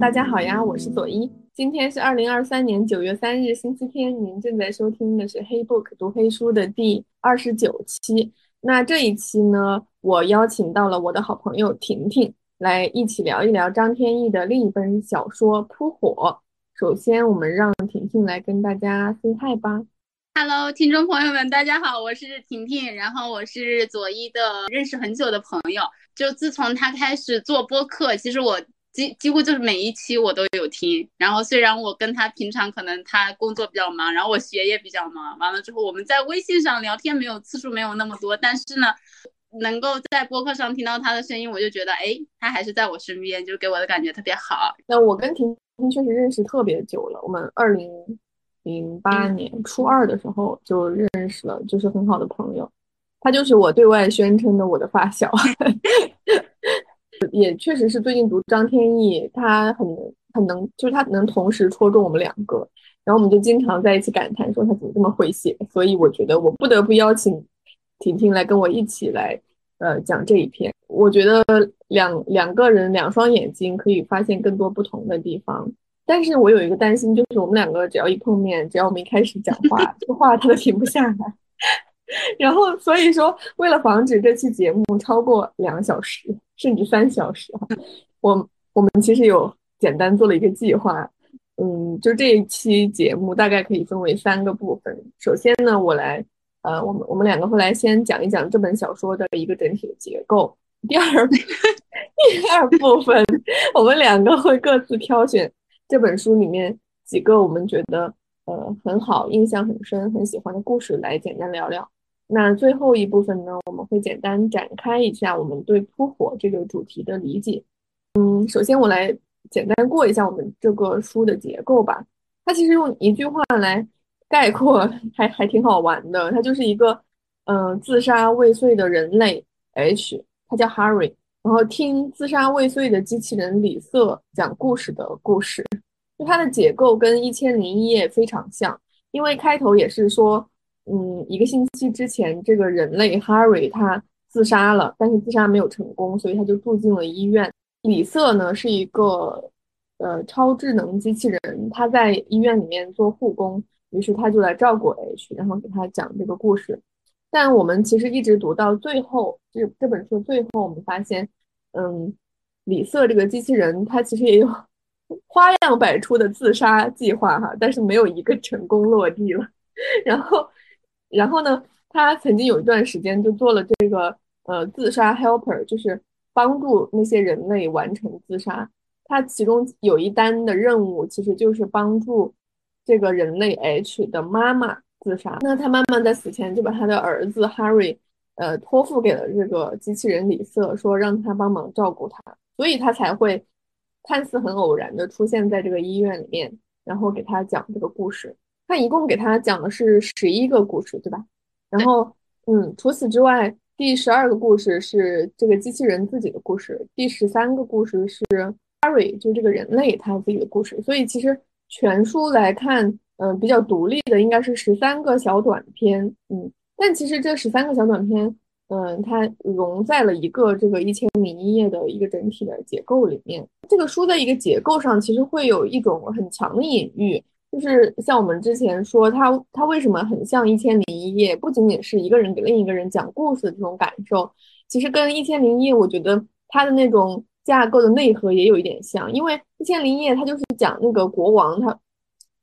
大家好呀，我是左一。今天是二零二三年九月三日，星期天。您正在收听的是《黑 book 读黑书》的第二十九期。那这一期呢，我邀请到了我的好朋友婷婷来一起聊一聊张天翼的另一本小说《扑火》。首先，我们让婷婷来跟大家 say hi 吧。Hello，听众朋友们，大家好，我是婷婷，然后我是左一的认识很久的朋友。就自从他开始做播客，其实我几几乎就是每一期我都有听。然后虽然我跟他平常可能他工作比较忙，然后我学业比较忙，完了之后我们在微信上聊天没有次数没有那么多，但是呢，能够在播客上听到他的声音，我就觉得哎，他还是在我身边，就给我的感觉特别好。那我跟婷婷确实认识特别久了，我们二零。零八年初二的时候就认识了，就是很好的朋友。他就是我对外宣称的我的发小，也确实是最近读张天翼，他很很能，就是他能同时戳中我们两个。然后我们就经常在一起感叹说他怎么这么会写。所以我觉得我不得不邀请婷婷来跟我一起来，呃，讲这一篇。我觉得两两个人两双眼睛可以发现更多不同的地方。但是我有一个担心，就是我们两个只要一碰面，只要我们一开始讲话，这话他都停不下来。然后所以说，为了防止这期节目超过两小时甚至三小时哈，我我们其实有简单做了一个计划。嗯，就这一期节目大概可以分为三个部分。首先呢，我来呃，我们我们两个会来先讲一讲这本小说的一个整体的结构。第二 第二部分，我们两个会各自挑选。这本书里面几个我们觉得呃很好、印象很深、很喜欢的故事来简单聊聊。那最后一部分呢，我们会简单展开一下我们对扑火这个主题的理解。嗯，首先我来简单过一下我们这个书的结构吧。它其实用一句话来概括，还还挺好玩的。它就是一个嗯自杀未遂的人类 H，他叫 Harry。然后听自杀未遂的机器人李瑟讲故事的故事，就它的结构跟《一千零一夜》非常像，因为开头也是说，嗯，一个星期之前，这个人类 Harry 他自杀了，但是自杀没有成功，所以他就住进了医院。李瑟呢是一个呃超智能机器人，他在医院里面做护工，于是他就来照顾 H，然后给他讲这个故事。但我们其实一直读到最后，这这本书最后，我们发现，嗯，李瑟这个机器人，他其实也有 花样百出的自杀计划哈，但是没有一个成功落地了。然后，然后呢，他曾经有一段时间就做了这个呃自杀 helper，就是帮助那些人类完成自杀。他其中有一单的任务，其实就是帮助这个人类 H 的妈妈。自杀。那他妈妈在死前就把他的儿子 Harry，呃，托付给了这个机器人李瑟，说让他帮忙照顾他，所以他才会看似很偶然的出现在这个医院里面，然后给他讲这个故事。他一共给他讲的是十一个故事，对吧？然后，嗯，除此之外，第十二个故事是这个机器人自己的故事，第十三个故事是 Harry，就这个人类他自己的故事。所以其实全书来看。嗯，比较独立的应该是十三个小短片，嗯，但其实这十三个小短片，嗯，它融在了一个这个一千零一夜的一个整体的结构里面。这个书的一个结构上，其实会有一种很强的隐喻，就是像我们之前说，它它为什么很像一千零一夜，不仅仅是一个人给另一个人讲故事的这种感受，其实跟一千零一夜，我觉得它的那种架构的内核也有一点像，因为一千零一夜它就是讲那个国王他。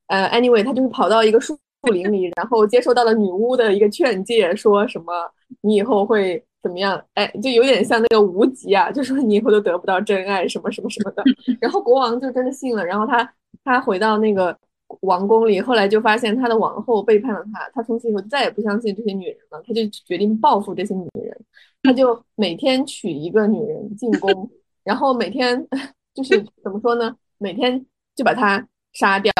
呃，anyway，他就是跑到一个树林里，然后接受到了女巫的一个劝诫，说什么你以后会怎么样？哎，就有点像那个无极啊，就说你以后都得不到真爱，什么什么什么的。然后国王就真的信了，然后他他回到那个王宫里，后来就发现他的王后背叛了他，他从此以后再也不相信这些女人了，他就决定报复这些女人，他就每天娶一个女人进宫，然后每天就是怎么说呢？每天就把她杀掉。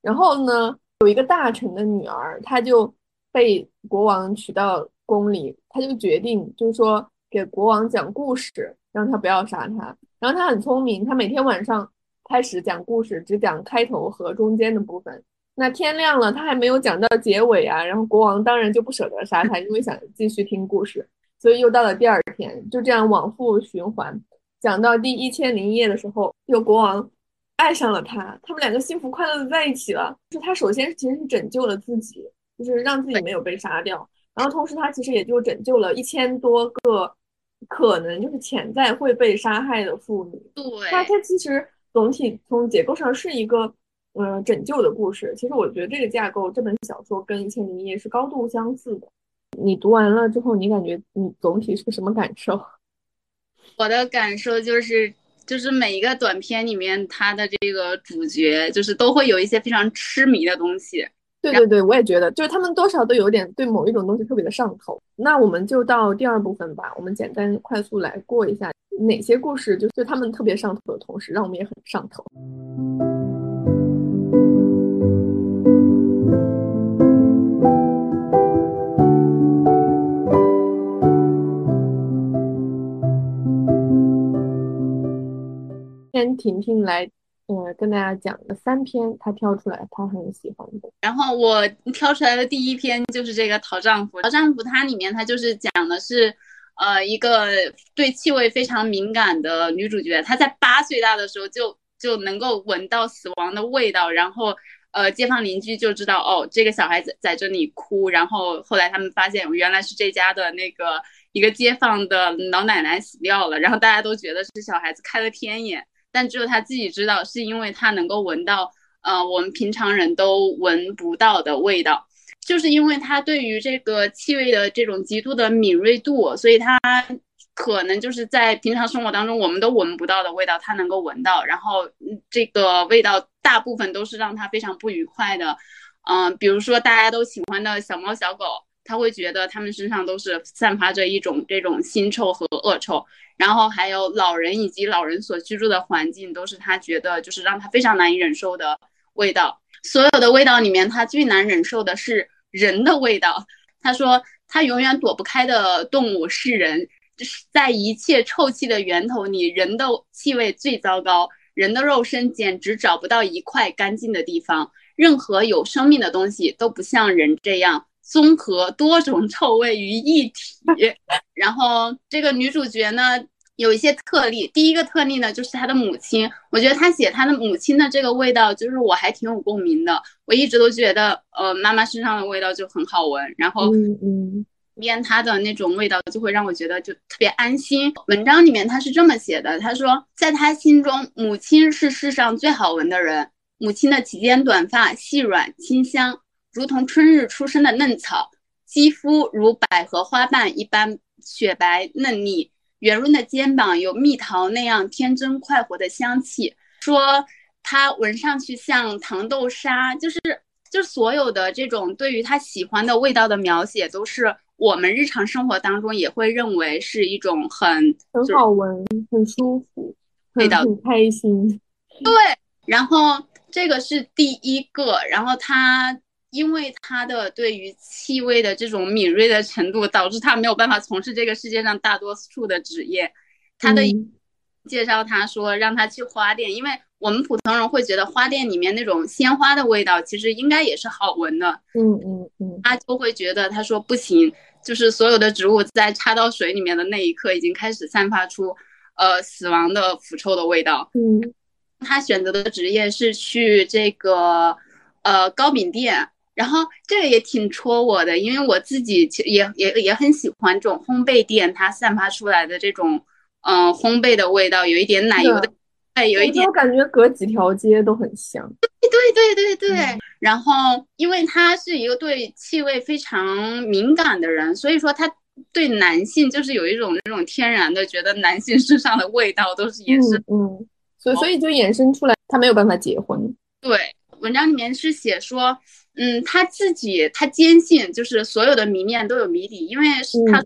然后呢，有一个大臣的女儿，她就被国王娶到宫里，他就决定就是说给国王讲故事，让他不要杀他。然后他很聪明，他每天晚上开始讲故事，只讲开头和中间的部分。那天亮了，他还没有讲到结尾啊。然后国王当然就不舍得杀他，因为想继续听故事，所以又到了第二天，就这样往复循环。讲到第一千零一夜的时候，有国王爱上了他，他们两个幸福快乐的在一起了。就是他首先其实是拯救了自己，就是让自己没有被杀掉，然后同时他其实也就拯救了一千多个可能就是潜在会被杀害的妇女。对，他他其实总体从结构上是一个嗯拯救的故事。其实我觉得这个架构这本小说跟一千零一夜是高度相似的。你读完了之后，你感觉你总体是个什么感受？我的感受就是，就是每一个短片里面，它的这个主角就是都会有一些非常痴迷的东西。对对对，我也觉得，就是他们多少都有点对某一种东西特别的上头。那我们就到第二部分吧，我们简单快速来过一下哪些故事，就是他们特别上头的同时，让我们也很上头。先婷婷来，呃，跟大家讲的三篇，她挑出来，她很喜欢的。然后我挑出来的第一篇就是这个《讨丈夫》。《讨丈夫》它里面它就是讲的是，呃，一个对气味非常敏感的女主角，她在八岁大的时候就就能够闻到死亡的味道，然后，呃，街坊邻居就知道，哦，这个小孩子在这里哭。然后后来他们发现，原来是这家的那个一个街坊的老奶奶死掉了。然后大家都觉得是小孩子开了天眼。但只有他自己知道，是因为他能够闻到，呃，我们平常人都闻不到的味道，就是因为他对于这个气味的这种极度的敏锐度，所以他可能就是在平常生活当中我们都闻不到的味道，他能够闻到，然后这个味道大部分都是让他非常不愉快的，嗯，比如说大家都喜欢的小猫小狗。他会觉得他们身上都是散发着一种这种腥臭和恶臭，然后还有老人以及老人所居住的环境都是他觉得就是让他非常难以忍受的味道。所有的味道里面，他最难忍受的是人的味道。他说他永远躲不开的动物是人，就是在一切臭气的源头里，人的气味最糟糕，人的肉身简直找不到一块干净的地方。任何有生命的东西都不像人这样。综合多种臭味于一体，然后这个女主角呢有一些特例。第一个特例呢就是她的母亲，我觉得她写她的母亲的这个味道，就是我还挺有共鸣的。我一直都觉得，呃，妈妈身上的味道就很好闻，然后嗯，边她的那种味道就会让我觉得就特别安心。文章里面他是这么写的，他说，在他心中，母亲是世上最好闻的人。母亲的齐肩短发细软清香。如同春日初生的嫩草，肌肤如百合花瓣一般雪白嫩腻，圆润的肩膀有蜜桃那样天真快活的香气。说它闻上去像糖豆沙，就是就是所有的这种对于他喜欢的味道的描写，都是我们日常生活当中也会认为是一种很很好闻、很舒服、味道很开心。对，然后这个是第一个，然后他。因为他的对于气味的这种敏锐的程度，导致他没有办法从事这个世界上大多数的职业。他的介绍他说让他去花店，因为我们普通人会觉得花店里面那种鲜花的味道其实应该也是好闻的。嗯嗯嗯，他就会觉得他说不行，就是所有的植物在插到水里面的那一刻，已经开始散发出呃死亡的腐臭的味道。嗯，他选择的职业是去这个呃糕饼店。然后这个也挺戳我的，因为我自己其实也也也很喜欢这种烘焙店它散发出来的这种，嗯，烘焙的味道，有一点奶油的，哎，有一点，我感觉隔几条街都很香。对对对对对。然后，因为他是一个对气味非常敏感的人，所以说他对男性就是有一种那种天然的觉得男性身上的味道都是也是，嗯，所以所以就衍生出来他没有办法结婚。对，文章里面是写说。嗯，他自己他坚信，就是所有的谜面都有谜底，因为是他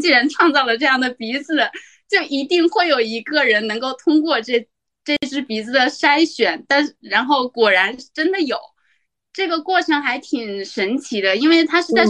既然创造了这样的鼻子，就一定会有一个人能够通过这这只鼻子的筛选，但然后果然真的有，这个过程还挺神奇的，因为他是在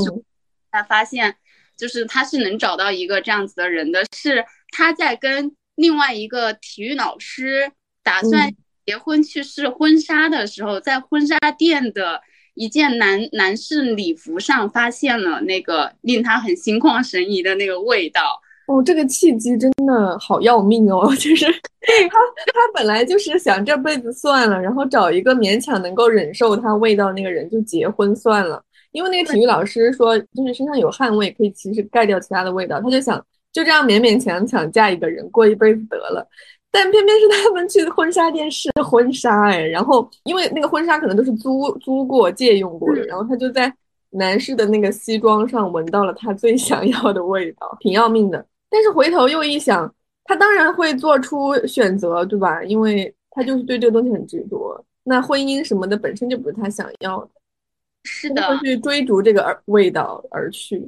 才发现，就是他是能找到一个这样子的人的，是他在跟另外一个体育老师打算结婚去试婚纱的时候，在婚纱店的。一件男男士礼服上发现了那个令他很心旷神怡的那个味道，哦，这个契机真的好要命哦！就是他，他本来就是想这辈子算了，然后找一个勉强能够忍受他味道那个人就结婚算了。因为那个体育老师说，就是身上有汗味可以其实盖掉其他的味道，他就想就这样勉勉强强嫁一个人过一辈子得了。但偏偏是他们去婚纱店试婚纱，哎，然后因为那个婚纱可能都是租租过、借用过的，然后他就在男士的那个西装上闻到了他最想要的味道，挺要命的。但是回头又一想，他当然会做出选择，对吧？因为他就是对这个东西很执着。那婚姻什么的本身就不是他想要的，是的，去追逐这个味道而去。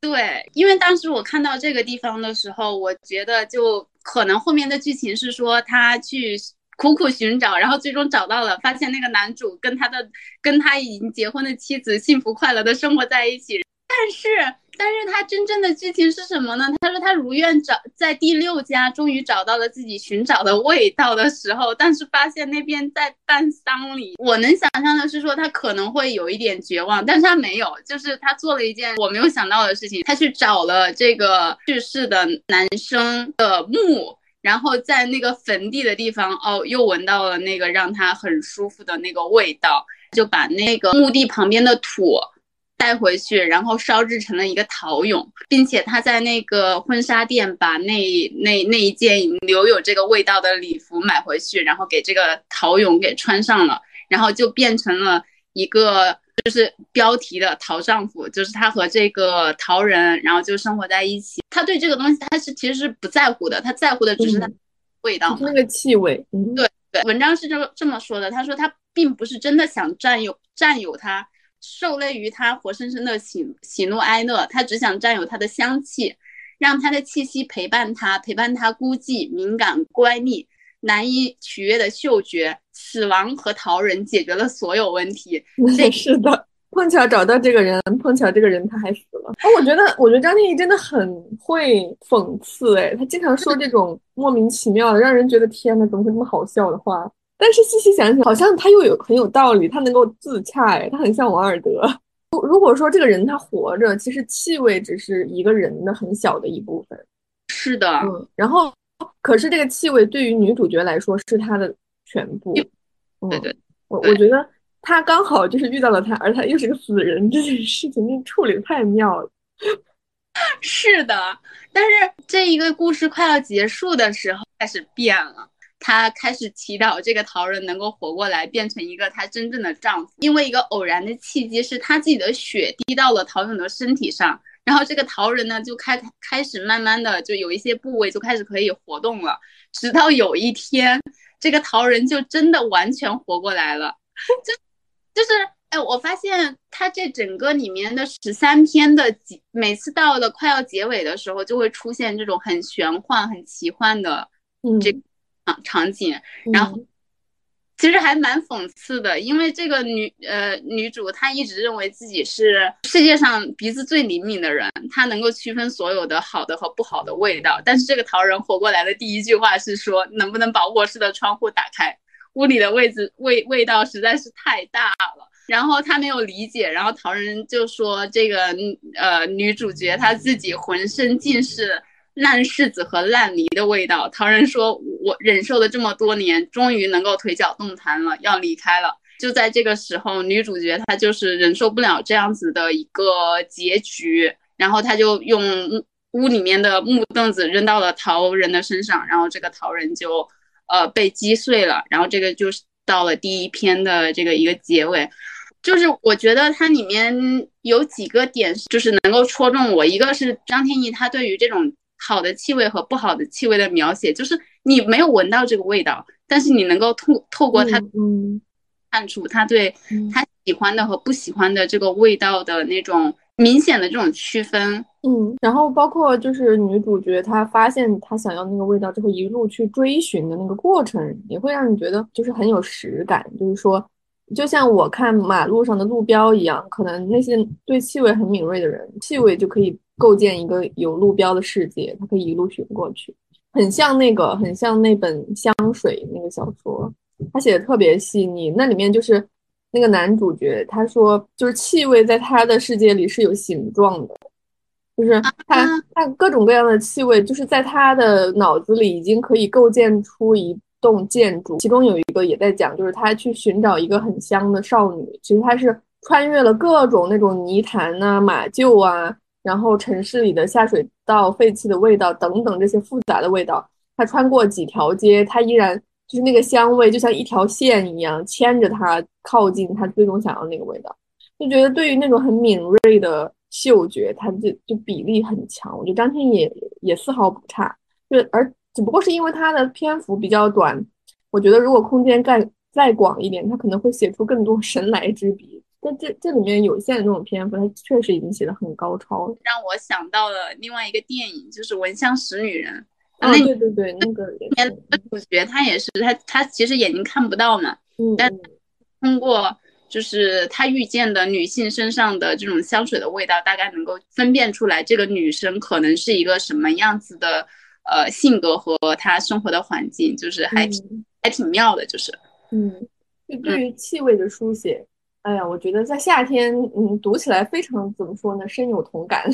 对，因为当时我看到这个地方的时候，我觉得就可能后面的剧情是说他去苦苦寻找，然后最终找到了，发现那个男主跟他的跟他已经结婚的妻子幸福快乐的生活在一起，但是。但是他真正的剧情是什么呢？他说他如愿找在第六家终于找到了自己寻找的味道的时候，但是发现那边在办丧礼。我能想象的是说他可能会有一点绝望，但是他没有，就是他做了一件我没有想到的事情，他去找了这个去世的男生的墓，然后在那个坟地的地方，哦，又闻到了那个让他很舒服的那个味道，就把那个墓地旁边的土。带回去，然后烧制成了一个陶俑，并且他在那个婚纱店把那那那一件留有这个味道的礼服买回去，然后给这个陶俑给穿上了，然后就变成了一个就是标题的陶丈夫，就是他和这个陶人，然后就生活在一起。他对这个东西他是其实是不在乎的，他在乎的只是他味道，那个气味。对对，文章是这么这么说的，他说他并不是真的想占有占有他。受累于他活生生的喜喜怒哀乐，他只想占有他的香气，让他的气息陪伴他，陪伴他孤寂、敏感、乖戾、难以取悦的嗅觉。死亡和逃人解决了所有问题。是的，碰巧找到这个人，碰巧这个人他还死了。哦，我觉得，我觉得张天翼真的很会讽刺，哎，他经常说这种莫名其妙的，让人觉得天呐，怎么会这么好笑的话。但是细细想想，好像他又有很有道理，他能够自洽，哎，他很像王尔德。如如果说这个人他活着，其实气味只是一个人的很小的一部分。是的，嗯。然后，可是这个气味对于女主角来说是她的全部。对对，我我觉得他刚好就是遇到了他，而他又是个死人，这件事情那处理太妙了。是的，但是这一个故事快要结束的时候开始变了。他开始祈祷这个陶人能够活过来，变成一个她真正的丈夫。因为一个偶然的契机，是她自己的血滴到了陶勇的身体上，然后这个陶人呢就开开始慢慢的就有一些部位就开始可以活动了。直到有一天，这个陶人就真的完全活过来了。就就是哎，我发现他这整个里面的十三篇的几，每次到了快要结尾的时候，就会出现这种很玄幻、很奇幻的这。场场景，然后其实还蛮讽刺的，因为这个女呃女主她一直认为自己是世界上鼻子最灵敏的人，她能够区分所有的好的和不好的味道。但是这个陶人活过来的第一句话是说，能不能把卧室的窗户打开？屋里的位置味味道实在是太大了。然后他没有理解，然后陶人就说这个呃女主角她自己浑身尽是。烂柿子和烂梨的味道。陶人说：“我忍受了这么多年，终于能够腿脚动弹了，要离开了。”就在这个时候，女主角她就是忍受不了这样子的一个结局，然后她就用屋里面的木凳子扔到了陶人的身上，然后这个陶人就呃被击碎了。然后这个就是到了第一篇的这个一个结尾，就是我觉得它里面有几个点就是能够戳中我，一个是张天翼他对于这种。好的气味和不好的气味的描写，就是你没有闻到这个味道，但是你能够透透过它，嗯，看出他对他喜欢的和不喜欢的这个味道的那种明显的这种区分，嗯，然后包括就是女主角她发现她想要那个味道之后，一路去追寻的那个过程，也会让你觉得就是很有实感，就是说，就像我看马路上的路标一样，可能那些对气味很敏锐的人，气味就可以。构建一个有路标的世界，他可以一路寻过去，很像那个，很像那本香水那个小说，他写的特别细腻。那里面就是那个男主角，他说就是气味在他的世界里是有形状的，就是他他各种各样的气味，就是在他的脑子里已经可以构建出一栋建筑。其中有一个也在讲，就是他去寻找一个很香的少女，其实他是穿越了各种那种泥潭啊、马厩啊，然后城市里的下水道废弃的味道等等这些复杂的味道，他穿过几条街，他依然就是那个香味，就像一条线一样牵着他靠近他最终想要那个味道。就觉得对于那种很敏锐的嗅觉，它就就比例很强。我觉得张天野也丝毫不差，就而只不过是因为他的篇幅比较短，我觉得如果空间再再广一点，他可能会写出更多神来之笔。但这这里面有限的这种篇幅，他确实已经写的很高超了，让我想到了另外一个电影，就是《闻香识女人》。啊，对对对，那个里面的主角他也是，他他其实眼睛看不到嘛，嗯，但通过。就是他遇见的女性身上的这种香水的味道，大概能够分辨出来这个女生可能是一个什么样子的，呃，性格和她生活的环境，就是还挺还挺妙的，就是，嗯，就对于气味的书写，哎呀，我觉得在夏天，嗯，读起来非常怎么说呢，深有同感。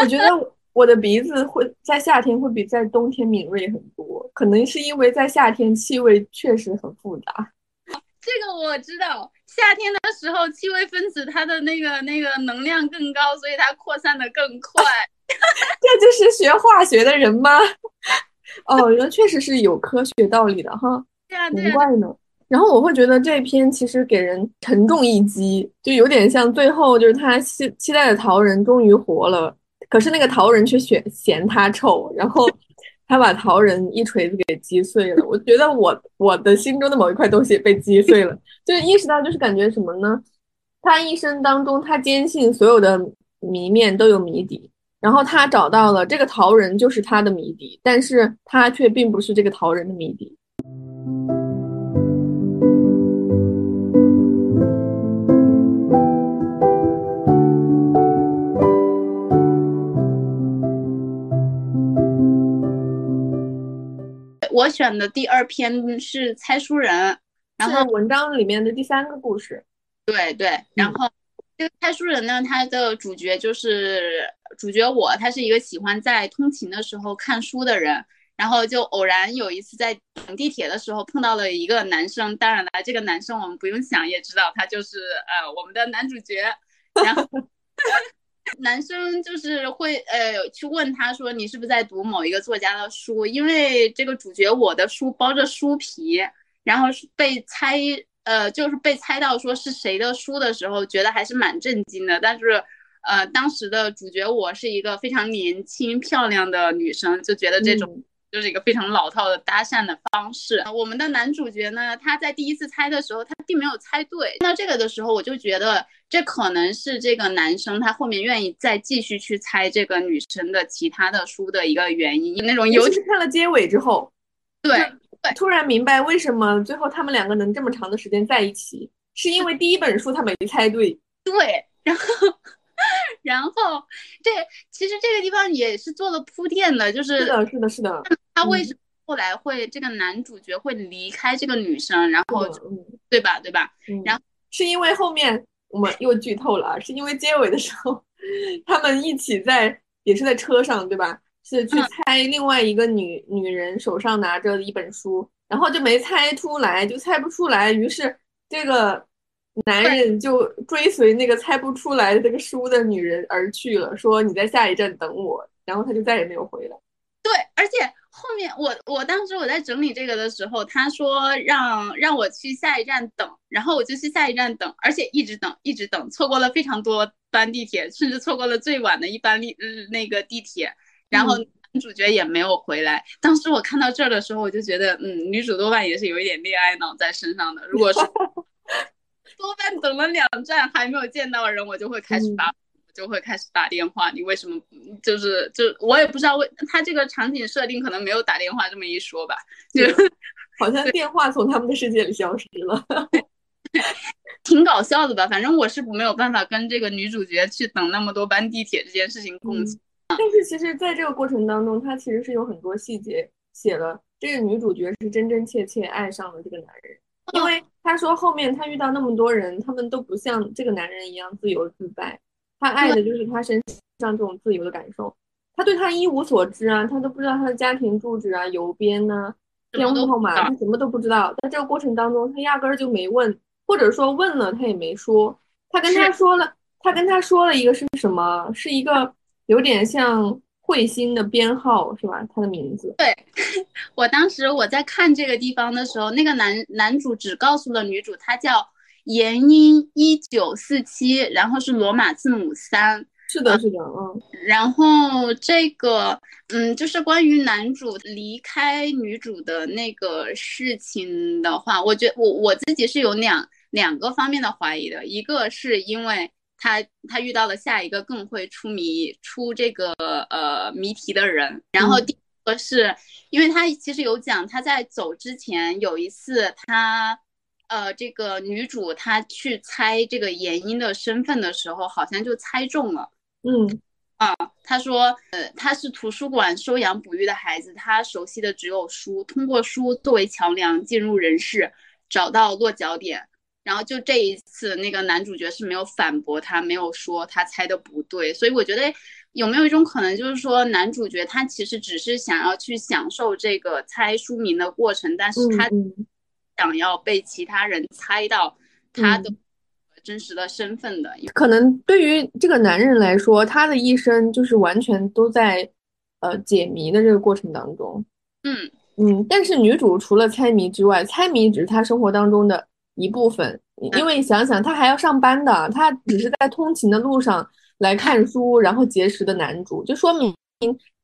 我觉得我的鼻子会在夏天会比在冬天敏锐很多，可能是因为在夏天气味确实很复杂。这个我知道，夏天的时候气味分子它的那个那个能量更高，所以它扩散的更快。这就是学化学的人吗？哦，原来确实是有科学道理的哈。对啊，难怪呢。然后我会觉得这篇其实给人沉重一击，就有点像最后就是他期期待的桃人终于活了，可是那个桃人却嫌嫌他臭，然后。他把桃人一锤子给击碎了，我觉得我我的心中的某一块东西被击碎了，就是意识到，就是感觉什么呢？他一生当中，他坚信所有的谜面都有谜底，然后他找到了这个桃人就是他的谜底，但是他却并不是这个桃人的谜底。选的第二篇是猜书人，然后文章里面的第三个故事。对对，然后这个猜书人呢，他的主角就是主角我，他是一个喜欢在通勤的时候看书的人，然后就偶然有一次在等地铁的时候碰到了一个男生，当然了，这个男生我们不用想也知道，他就是呃我们的男主角，然后。男生就是会呃去问他说你是不是在读某一个作家的书？因为这个主角我的书包着书皮，然后是被猜呃就是被猜到说是谁的书的时候，觉得还是蛮震惊的。但是呃当时的主角我是一个非常年轻漂亮的女生，就觉得这种。就是一个非常老套的搭讪的方式。我们的男主角呢，他在第一次猜的时候，他并没有猜对。那这个的时候，我就觉得这可能是这个男生他后面愿意再继续去猜这个女生的其他的书的一个原因。那种尤其是看了结尾之后，对对，突然明白为什么最后他们两个能这么长的时间在一起，是因为第一本书他没猜对。对，然后。然后，这其实这个地方也是做了铺垫的，就是是的，是的，是的。他为什么后来会这个男主角会离开这个女生，然后对吧，对吧？然后是因为后面我们又剧透了，是因为结尾的时候，他们一起在也是在车上，对吧？是去猜另外一个女女人手上拿着的一本书，然后就没猜出来，就猜不出来，于是这个。男人就追随那个猜不出来的这个书的女人而去了，说你在下一站等我，然后他就再也没有回来。对，而且后面我我当时我在整理这个的时候，他说让让我去下一站等，然后我就去下一站等，而且一直等一直等，错过了非常多班地铁，甚至错过了最晚的一班地那个地铁，然后男主角也没有回来。当时我看到这儿的时候，我就觉得，嗯，女主多半也是有一点恋爱脑在身上的。如果是。多半等了两站还没有见到人，我就会开始打，就会开始打电话。你为什么就是就我也不知道为他这个场景设定可能没有打电话这么一说吧，就 好像电话从他们的世界里消失了，挺搞笑的吧？反正我是没有办法跟这个女主角去等那么多班地铁这件事情共情。但是其实在这个过程当中，他其实是有很多细节写了，这个女主角是真真切切爱上了这个男人。因为他说后面他遇到那么多人，他们都不像这个男人一样自由自在，他爱的就是他身上这种自由的感受。他对他一无所知啊，他都不知道他的家庭住址啊、邮编呐、电话号码，他什么都不知道。在这个过程当中，他压根儿就没问，或者说问了他也没说。他跟他说了，他跟他说了一个是什么？是一个有点像彗星的编号，是吧？他的名字。对 我当时我在看这个地方的时候，那个男男主只告诉了女主，他叫延音一九四七，然后是罗马字母三。是的，是的，嗯，然后这个，嗯，就是关于男主离开女主的那个事情的话，我觉我我自己是有两两个方面的怀疑的，一个是因为他他遇到了下一个更会出谜出这个呃谜题的人，然后第二个是因为他其实有讲他在走之前有一次他。呃，这个女主她去猜这个严英的身份的时候，好像就猜中了。嗯，啊，她说，呃，她是图书馆收养哺育的孩子，她熟悉的只有书，通过书作为桥梁进入人世，找到落脚点。然后就这一次，那个男主角是没有反驳他，没有说他猜的不对。所以我觉得有没有一种可能，就是说男主角他其实只是想要去享受这个猜书名的过程，但是他。想要被其他人猜到他的真实的身份的，可能对于这个男人来说，他的一生就是完全都在呃解谜的这个过程当中。嗯嗯，但是女主除了猜谜之外，猜谜只是她生活当中的一部分。因为想想她还要上班的，她只是在通勤的路上来看书，然后结识的男主，就说明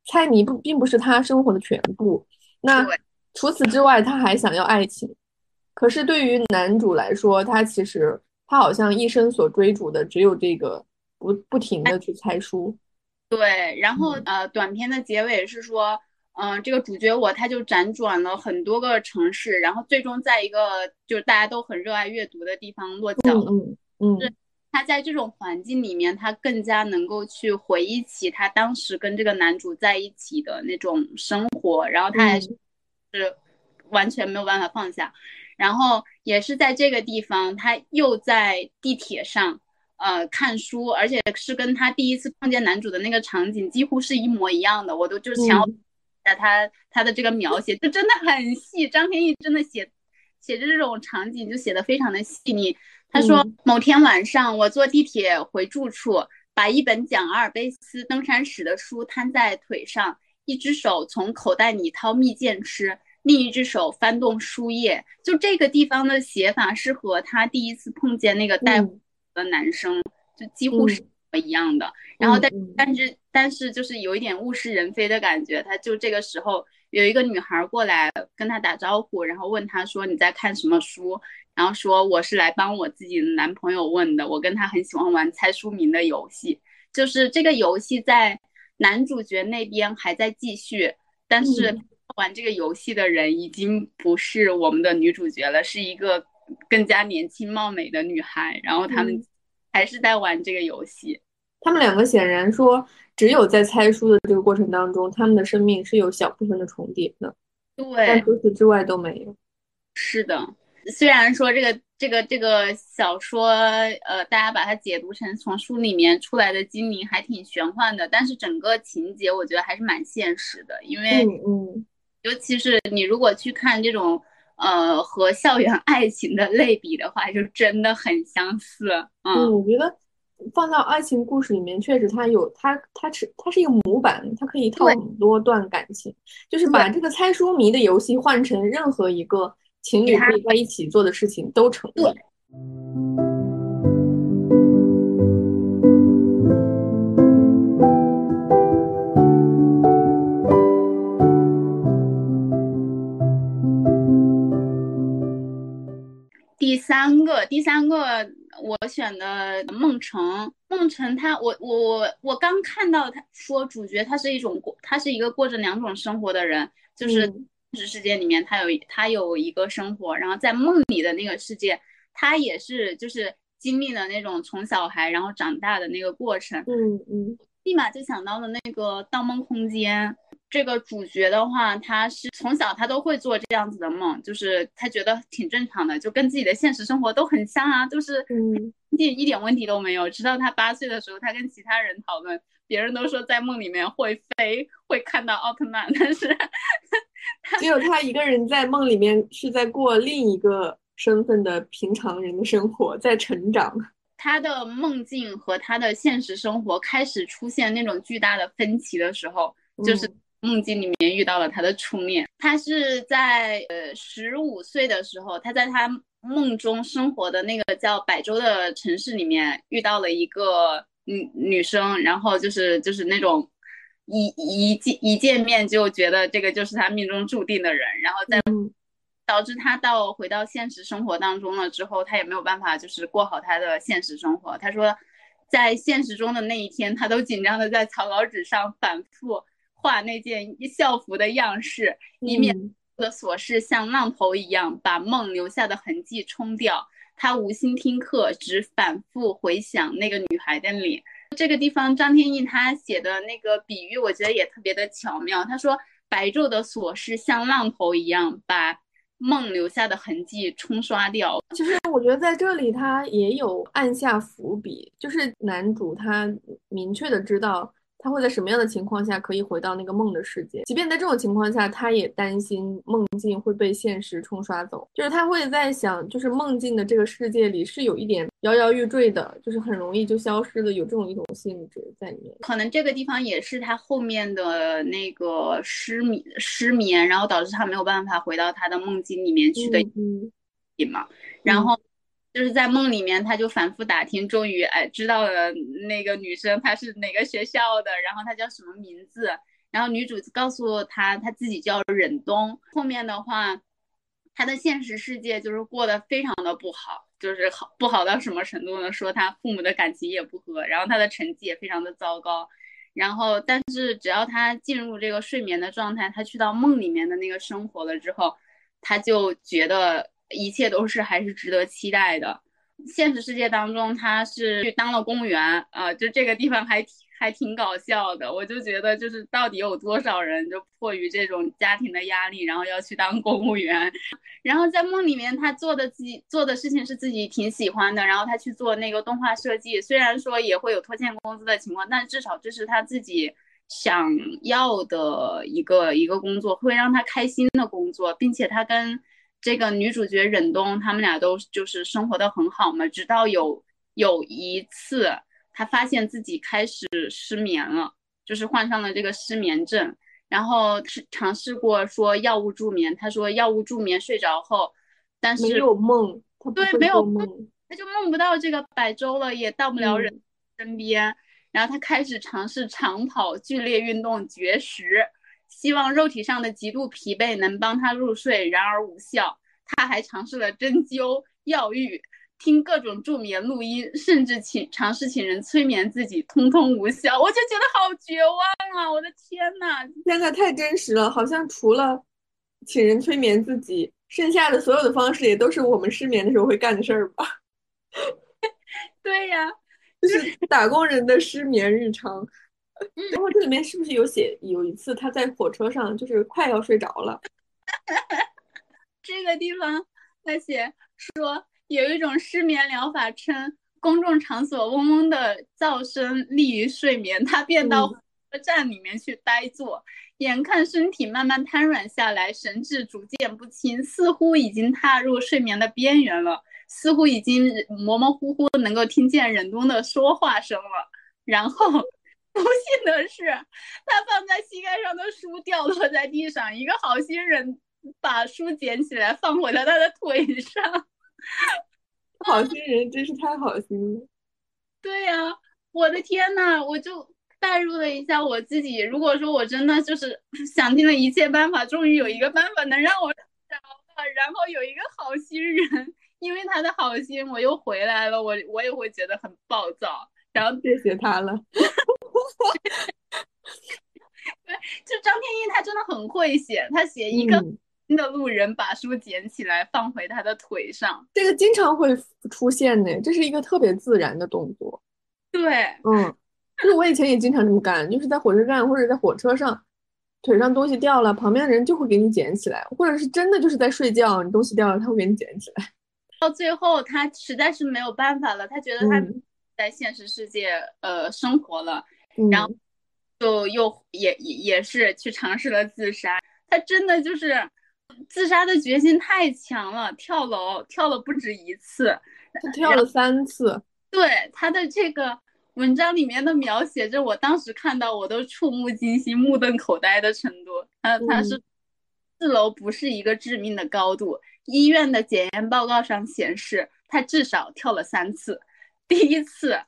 猜谜不并不是她生活的全部。那除此之外，她还想要爱情。可是对于男主来说，他其实他好像一生所追逐的只有这个不不停的去猜书。对，然后呃，短片的结尾是说，嗯，这个主角我他就辗转了很多个城市，然后最终在一个就是大家都很热爱阅读的地方落脚了。嗯他在这种环境里面，他更加能够去回忆起他当时跟这个男主在一起的那种生活，然后他还是是完全没有办法放下。然后也是在这个地方，他又在地铁上，呃，看书，而且是跟他第一次碰见男主的那个场景几乎是一模一样的。我都就是想在他他的这个描写，就真的很细。张天翼真的写写着这种场景就写的非常的细腻。他说某天晚上，我坐地铁回住处，把一本讲阿尔卑斯登山史的书摊在腿上，一只手从口袋里掏蜜饯吃。另一只手翻动书页，就这个地方的写法是和他第一次碰见那个带的男生就几乎是一样的。然后但但是但是就是有一点物是人非的感觉。他就这个时候有一个女孩过来跟他打招呼，然后问他说你在看什么书？然后说我是来帮我自己的男朋友问的。我跟他很喜欢玩猜书名的游戏，就是这个游戏在男主角那边还在继续，但是。玩这个游戏的人已经不是我们的女主角了，是一个更加年轻貌美的女孩。然后他们还是在玩这个游戏。他们两个显然说，只有在猜书的这个过程当中，他们的生命是有小部分的重叠的。对，但除此之外都没有。是的，虽然说这个这个这个小说，呃，大家把它解读成从书里面出来的精灵，还挺玄幻的，但是整个情节我觉得还是蛮现实的，因为嗯。尤其是你如果去看这种，呃，和校园爱情的类比的话，就真的很相似。嗯，我觉得放到爱情故事里面，确实它有它，它是它是一个模板，它可以套很多段感情。就是把这个猜书谜的游戏换成任何一个情侣可以在一起做的事情都成立。第三个，第三个，我选的梦城。梦城，他，我，我，我，我刚看到他说主角他是一种过，他是一个过着两种生活的人，就是现实世界里面他有他有一个生活，然后在梦里的那个世界，他也是就是经历了那种从小孩然后长大的那个过程。嗯嗯，立马就想到了那个《盗梦空间》。这个主角的话，他是从小他都会做这样子的梦，就是他觉得挺正常的，就跟自己的现实生活都很像啊，就是一点问题都没有。直到他八岁的时候，他跟其他人讨论，别人都说在梦里面会飞，会看到奥特曼，但是只有他一个人在梦里面是在过另一个身份的平常人的生活，在成长。他的梦境和他的现实生活开始出现那种巨大的分歧的时候，就是梦境里面遇到了他的初恋。他是在呃十五岁的时候，他在他梦中生活的那个叫百州的城市里面遇到了一个女女生，然后就是就是那种一一见一见面就觉得这个就是他命中注定的人，然后在。导致他到回到现实生活当中了之后，他也没有办法就是过好他的现实生活。他说，在现实中的那一天，他都紧张的在草稿纸上反复画那件校服的样式，以免的琐事像浪头一样把梦留下的痕迹冲掉。他无心听课，只反复回想那个女孩的脸。这个地方，张天翼他写的那个比喻，我觉得也特别的巧妙。他说，白昼的琐事像浪头一样把。梦留下的痕迹冲刷掉。其实我觉得在这里他也有按下伏笔，就是男主他明确的知道。他会在什么样的情况下可以回到那个梦的世界？即便在这种情况下，他也担心梦境会被现实冲刷走。就是他会在想，就是梦境的这个世界里是有一点摇摇欲坠的，就是很容易就消失的，有这种一种性质在里面。可能这个地方也是他后面的那个失眠，失眠，然后导致他没有办法回到他的梦境里面去的因嘛。然后。就是在梦里面，他就反复打听，终于哎知道了那个女生她是哪个学校的，然后她叫什么名字，然后女主告诉他她自己叫忍冬。后面的话，他的现实世界就是过得非常的不好，就是好不好到什么程度呢？说他父母的感情也不和，然后他的成绩也非常的糟糕，然后但是只要他进入这个睡眠的状态，他去到梦里面的那个生活了之后，他就觉得。一切都是还是值得期待的。现实世界当中，他是去当了公务员啊，就这个地方还挺还挺搞笑的。我就觉得，就是到底有多少人就迫于这种家庭的压力，然后要去当公务员。然后在梦里面，他做的自己做的事情是自己挺喜欢的，然后他去做那个动画设计，虽然说也会有拖欠工资的情况，但至少这是他自己想要的一个一个工作，会让他开心的工作，并且他跟。这个女主角忍冬，他们俩都就是生活的很好嘛。直到有有一次，她发现自己开始失眠了，就是患上了这个失眠症。然后是尝试过说药物助眠，她说药物助眠睡着后，但是没有梦，对，没有梦，她就梦不到这个百周了，也到不了人身边。然后她开始尝试长跑、剧烈运动、绝食。希望肉体上的极度疲惫能帮他入睡，然而无效。他还尝试了针灸、药浴，听各种助眠录音，甚至请尝试请人催眠自己，通通无效。我就觉得好绝望啊！我的天呐，天呐，太真实了，好像除了请人催眠自己，剩下的所有的方式也都是我们失眠的时候会干的事儿吧？对呀，就是打工人的失眠日常。然后这里面是不是有写有一次他在火车上就是快要睡着了？这个地方他写说有一种失眠疗法，称公众场所嗡嗡的噪声利于睡眠。他便到火车站里面去呆坐，眼看身体慢慢瘫软下来，神志逐渐不清，似乎已经踏入睡眠的边缘了，似乎已经模模糊糊能够听见忍冬的说话声了，然后。不幸的是，他放在膝盖上的书掉落在地上。一个好心人把书捡起来，放回了他的腿上。好心人真是太好心了。对呀，我的天呐，我就代入了一下我自己。如果说我真的就是想尽了一切办法，终于有一个办法能让我着了，然后有一个好心人，因为他的好心，我又回来了，我我也会觉得很暴躁。然后谢谢他了。就张天翼，他真的很会写。他写一个新的路人把书捡起来放回他的腿上，这个经常会出现呢。这是一个特别自然的动作。对，嗯，就是我以前也经常这么干，就是在火车站或者在火车上，腿上东西掉了，旁边的人就会给你捡起来，或者是真的就是在睡觉，你东西掉了，他会给你捡起来。到最后他实在是没有办法了，他觉得他在现实世界呃生活了，然后就又也也也是去尝试了自杀。他真的就是自杀的决心太强了，跳楼跳了不止一次，他跳了三次。对他的这个文章里面的描写，就我当时看到我都触目惊心、目瞪口呆的程度。他他是四楼不是一个致命的高度，医院的检验报告上显示他至少跳了三次。第一次，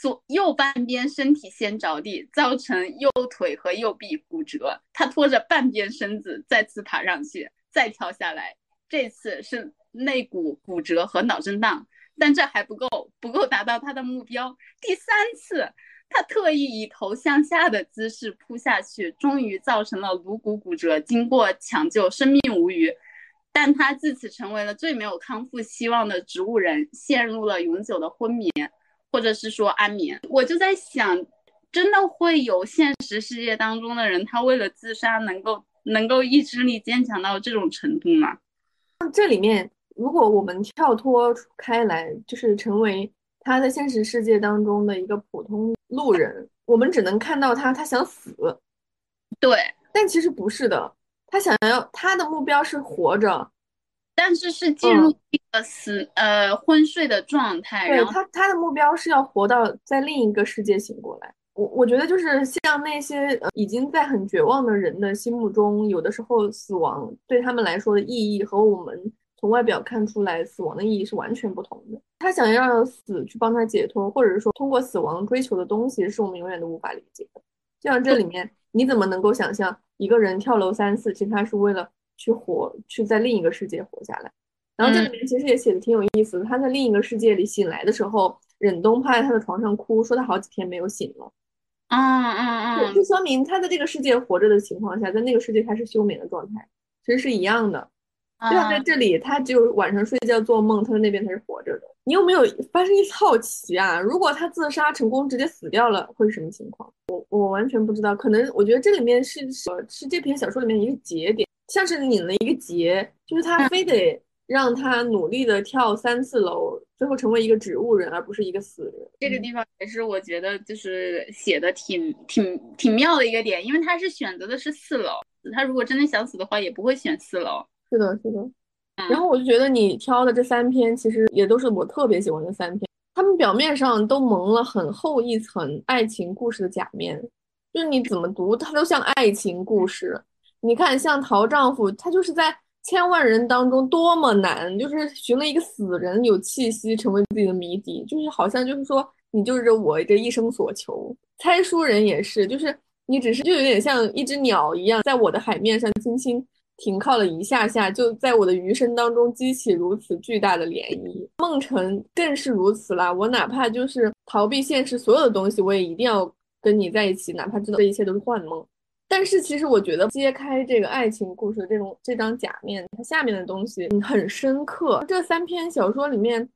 左右半边身体先着地，造成右腿和右臂骨折，他拖着半边身子再次爬上去，再跳下来。这次是肋骨骨折和脑震荡。但这还不够，不够达到他的目标。第三次，他特意以头向下的姿势扑下去，终于造成了颅骨骨折。经过抢救，生命无虞，但他自此成为了最没有康复希望的植物人，陷入了永久的昏迷，或者是说安眠。我就在想，真的会有现实世界当中的人，他为了自杀能够能够意志力坚强到这种程度吗？这里面。如果我们跳脱开来，就是成为他在现实世界当中的一个普通路人，我们只能看到他，他想死，对，但其实不是的，他想要他的目标是活着，但是是进入一个死呃昏睡的状态，对他他的目标是要活到在另一个世界醒过来。我我觉得就是像那些呃已经在很绝望的人的心目中，有的时候死亡对他们来说的意义和我们。从外表看出来，死亡的意义是完全不同的。他想要让死去帮他解脱，或者是说通过死亡追求的东西，是我们永远都无法理解的。就像这里面，你怎么能够想象一个人跳楼三次，其实他是为了去活，去在另一个世界活下来？然后这里面其实也写的挺有意思的。他在另一个世界里醒来的时候，忍冬趴在他的床上哭，说他好几天没有醒了。嗯嗯嗯，就说明他在这个世界活着的情况下，在那个世界他是休眠的状态，其实是一样的。就像在这里，他只有晚上睡觉做梦，他在那边他是活着的。你有没有发生一丝好奇啊？如果他自杀成功，直接死掉了，会是什么情况？我我完全不知道。可能我觉得这里面是是这篇小说里面一个节点，像是拧了一个结，就是他非得让他努力的跳三次楼，最后成为一个植物人，而不是一个死人。这个地方也是我觉得就是写的挺挺挺妙的一个点，因为他是选择的是四楼，他如果真的想死的话，也不会选四楼。是的，是的，然后我就觉得你挑的这三篇其实也都是我特别喜欢的三篇，他们表面上都蒙了很厚一层爱情故事的假面，就是你怎么读它都像爱情故事。你看，像逃丈夫，他就是在千万人当中多么难，就是寻了一个死人有气息成为自己的谜底，就是好像就是说你就是我这一生所求。猜书人也是，就是你只是就有点像一只鸟一样，在我的海面上轻轻。停靠了一下下，就在我的余生当中激起如此巨大的涟漪。梦辰更是如此啦，我哪怕就是逃避现实所有的东西，我也一定要跟你在一起，哪怕知道这一切都是幻梦。但是其实我觉得揭开这个爱情故事的这种这张假面，它下面的东西很深刻。这三篇小说里面，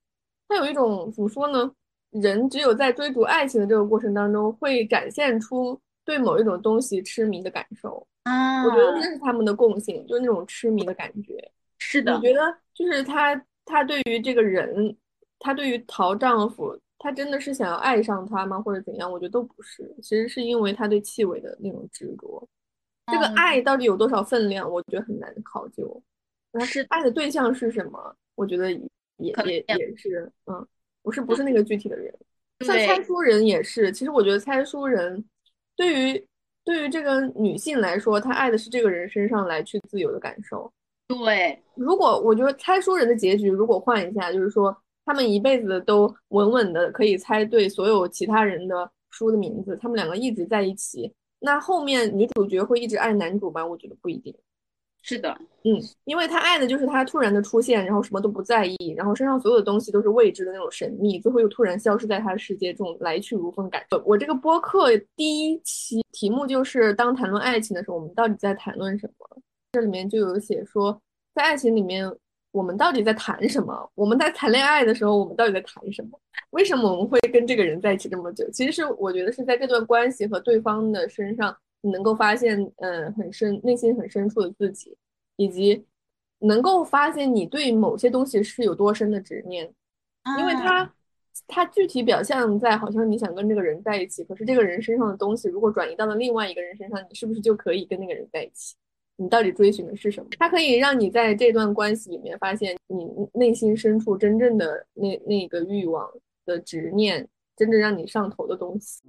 它有一种怎么说呢？人只有在追逐爱情的这个过程当中，会展现出对某一种东西痴迷的感受。啊，我觉得这是他们的共性，就是那种痴迷的感觉。是的，你觉得就是他，他对于这个人，他对于陶丈夫，他真的是想要爱上他吗，或者怎样？我觉得都不是，其实是因为他对气味的那种执着。这个爱到底有多少分量？我觉得很难考究。是爱的对象是什么？我觉得也也也是，嗯，不是不是那个具体的人。像猜书人也是，其实我觉得猜书人对于。对于这个女性来说，她爱的是这个人身上来去自由的感受。对，如果我觉得猜书人的结局如果换一下，就是说他们一辈子都稳稳的可以猜对所有其他人的书的名字，他们两个一直在一起，那后面女主角会一直爱男主吗？我觉得不一定。是的，嗯，因为他爱的就是他突然的出现，然后什么都不在意，然后身上所有的东西都是未知的那种神秘，最后又突然消失在他的世界中，来去如风感受。我这个播客第一期题目就是当谈论爱情的时候，我们到底在谈论什么？这里面就有写说，在爱情里面，我们到底在谈什么？我们在谈恋爱的时候，我们到底在谈什么？为什么我们会跟这个人在一起这么久？其实是我觉得是在这段关系和对方的身上。你能够发现，嗯，很深内心很深处的自己，以及能够发现你对某些东西是有多深的执念，因为他他具体表现在好像你想跟这个人在一起，可是这个人身上的东西如果转移到了另外一个人身上，你是不是就可以跟那个人在一起？你到底追寻的是什么？它可以让你在这段关系里面发现你内心深处真正的那那个欲望的执念，真正让你上头的东西。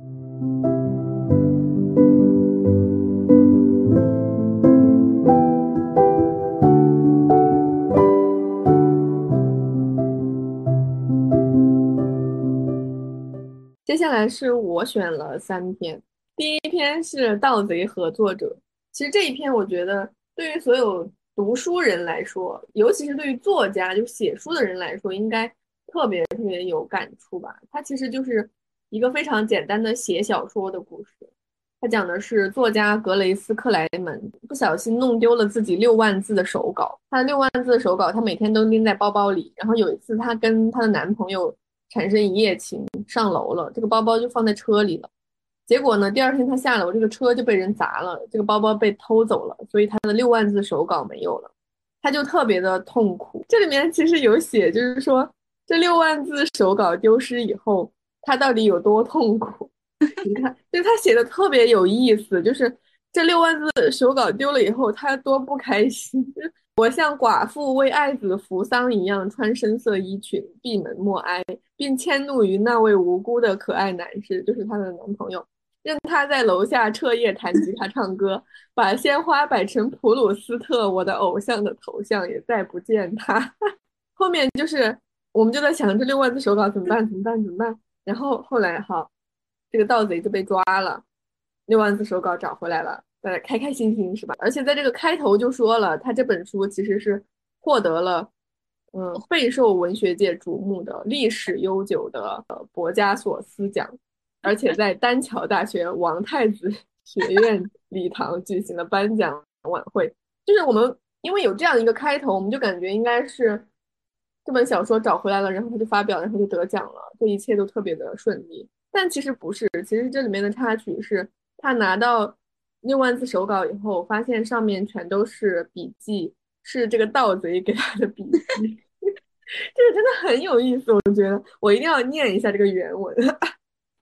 接下来是我选了三篇，第一篇是《盗贼合作者》。其实这一篇，我觉得对于所有读书人来说，尤其是对于作家，就写书的人来说，应该特别特别有感触吧。它其实就是一个非常简单的写小说的故事。它讲的是作家格雷斯克莱门不小心弄丢了自己六万字的手稿。他的六万字的手稿，他每天都拎在包包里。然后有一次，她跟她的男朋友产生一夜情，上楼了，这个包包就放在车里了。结果呢？第二天他下楼，这个车就被人砸了，这个包包被偷走了，所以他的六万字手稿没有了，他就特别的痛苦。这里面其实有写，就是说这六万字手稿丢失以后，他到底有多痛苦？你看，就他写的特别有意思，就是这六万字手稿丢了以后，他多不开心。我像寡妇为爱子扶丧一样，穿深色衣裙，闭门默哀，并迁怒于那位无辜的可爱男士，就是她的男朋友。任他在楼下彻夜弹吉他唱歌，把鲜花摆成普鲁斯特我的偶像的头像，也再不见他。后面就是我们就在想这六万字手稿怎么办？怎么办？怎么办？然后后来哈，这个盗贼就被抓了，六万字手稿找回来了，大家开开心心是吧？而且在这个开头就说了，他这本书其实是获得了嗯备受文学界瞩目的历史悠久的呃博加索斯奖。而且在丹桥大学王太子学院礼堂举行了颁奖晚会，就是我们因为有这样一个开头，我们就感觉应该是这本小说找回来了，然后他就发表，然后就得奖了，这一切都特别的顺利。但其实不是，其实这里面的插曲是他拿到六万字手稿以后，发现上面全都是笔记，是这个盗贼给他的笔记，这 个真的很有意思，我觉得我一定要念一下这个原文。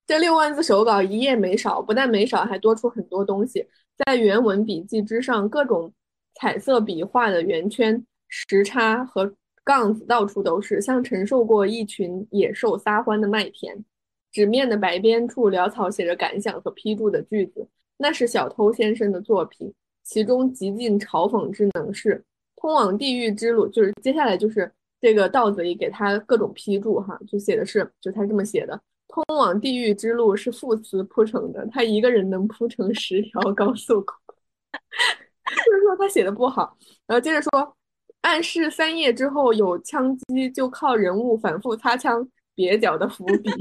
这六万字手稿一页没少，不但没少，还多出很多东西。在原文笔记之上，各种彩色笔画的圆圈、时差和杠子到处都是，像承受过一群野兽撒欢的麦田。纸面的白边处潦草写着感想和批注的句子，那是小偷先生的作品，其中极尽嘲讽之能事。通往地狱之路，就是接下来就是这个盗贼给他各种批注，哈，就写的是，就他这么写的。通往地狱之路是副词铺成的，他一个人能铺成十条高速公路，就是说他写的不好。然后接着说，暗示三页之后有枪击，就靠人物反复擦枪蹩脚的伏笔。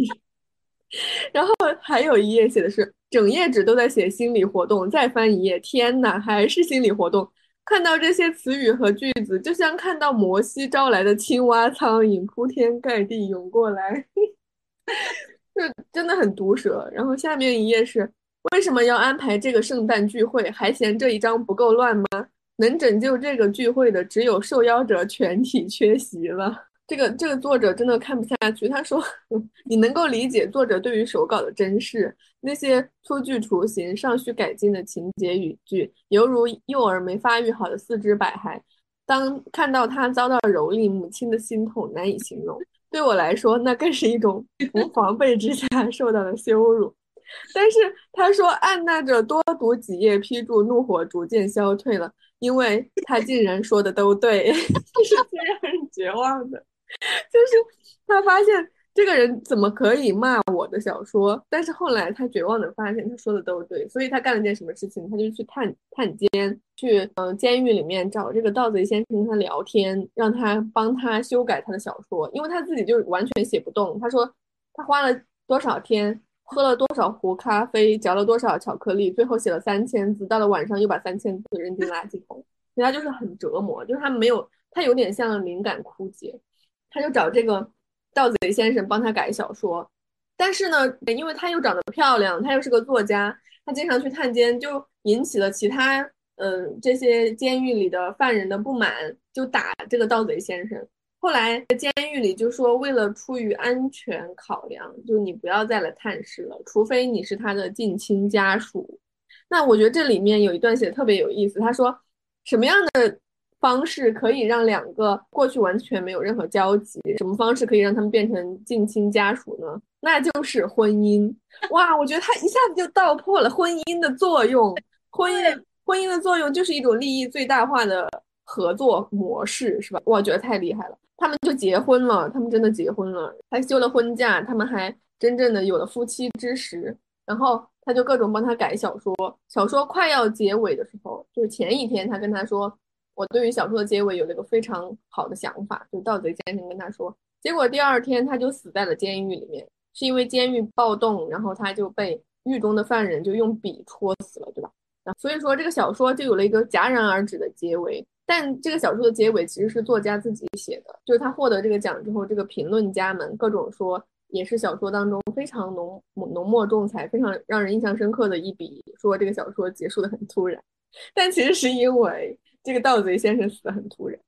然后还有一页写的是整页纸都在写心理活动，再翻一页，天呐，还是心理活动。看到这些词语和句子，就像看到摩西招来的青蛙、苍蝇铺天盖地涌过来。就真的很毒舌。然后下面一页是为什么要安排这个圣诞聚会？还嫌这一章不够乱吗？能拯救这个聚会的只有受邀者全体缺席了。这个这个作者真的看不下去。他说：“ 你能够理解作者对于手稿的珍视，那些初具雏形、尚需改进的情节语句，犹如幼儿没发育好的四肢百骸。当看到他遭到蹂躏，母亲的心痛难以形容。”对我来说，那更是一种无防备之下 受到的羞辱。但是他说，按捺着多读几页批注，怒火逐渐消退了，因为他竟然说的都对，这是最让人绝望的，就是他发现。这个人怎么可以骂我的小说？但是后来他绝望的发现，他说的都对，所以他干了件什么事情？他就去探探监，去嗯监狱里面找这个盗贼先生跟他聊天，让他帮他修改他的小说，因为他自己就完全写不动。他说他花了多少天，喝了多少壶咖啡，嚼了多少巧克力，最后写了三千字，到了晚上又把三千字扔进垃圾桶。所以他就是很折磨，就是他没有，他有点像灵感枯竭，他就找这个。盗贼先生帮他改小说，但是呢，因为他又长得漂亮，他又是个作家，他经常去探监，就引起了其他嗯，这些监狱里的犯人的不满，就打这个盗贼先生。后来监狱里就说，为了出于安全考量，就你不要再来探视了，除非你是他的近亲家属。那我觉得这里面有一段写的特别有意思，他说什么样的方式可以让两个过去完全没有任何交集，什么方式可以让他们变成近亲家属呢？那就是婚姻。哇，我觉得他一下子就道破了婚姻的作用，婚姻。婚姻的作用就是一种利益最大化的合作模式，是吧？我觉得太厉害了。他们就结婚了，他们真的结婚了，还休了婚假，他们还真正的有了夫妻之实。然后他就各种帮他改小说，小说快要结尾的时候，就是前一天他跟他说，我对于小说的结尾有了一个非常好的想法，就盗贼先生跟他说。结果第二天他就死在了监狱里面，是因为监狱暴动，然后他就被狱中的犯人就用笔戳死了，对吧？所以说，这个小说就有了一个戛然而止的结尾。但这个小说的结尾其实是作家自己写的，就是他获得这个奖之后，这个评论家们各种说，也是小说当中非常浓浓墨重彩、非常让人印象深刻的一笔，说这个小说结束的很突然。但其实是因为这个盗贼先生死的很突然。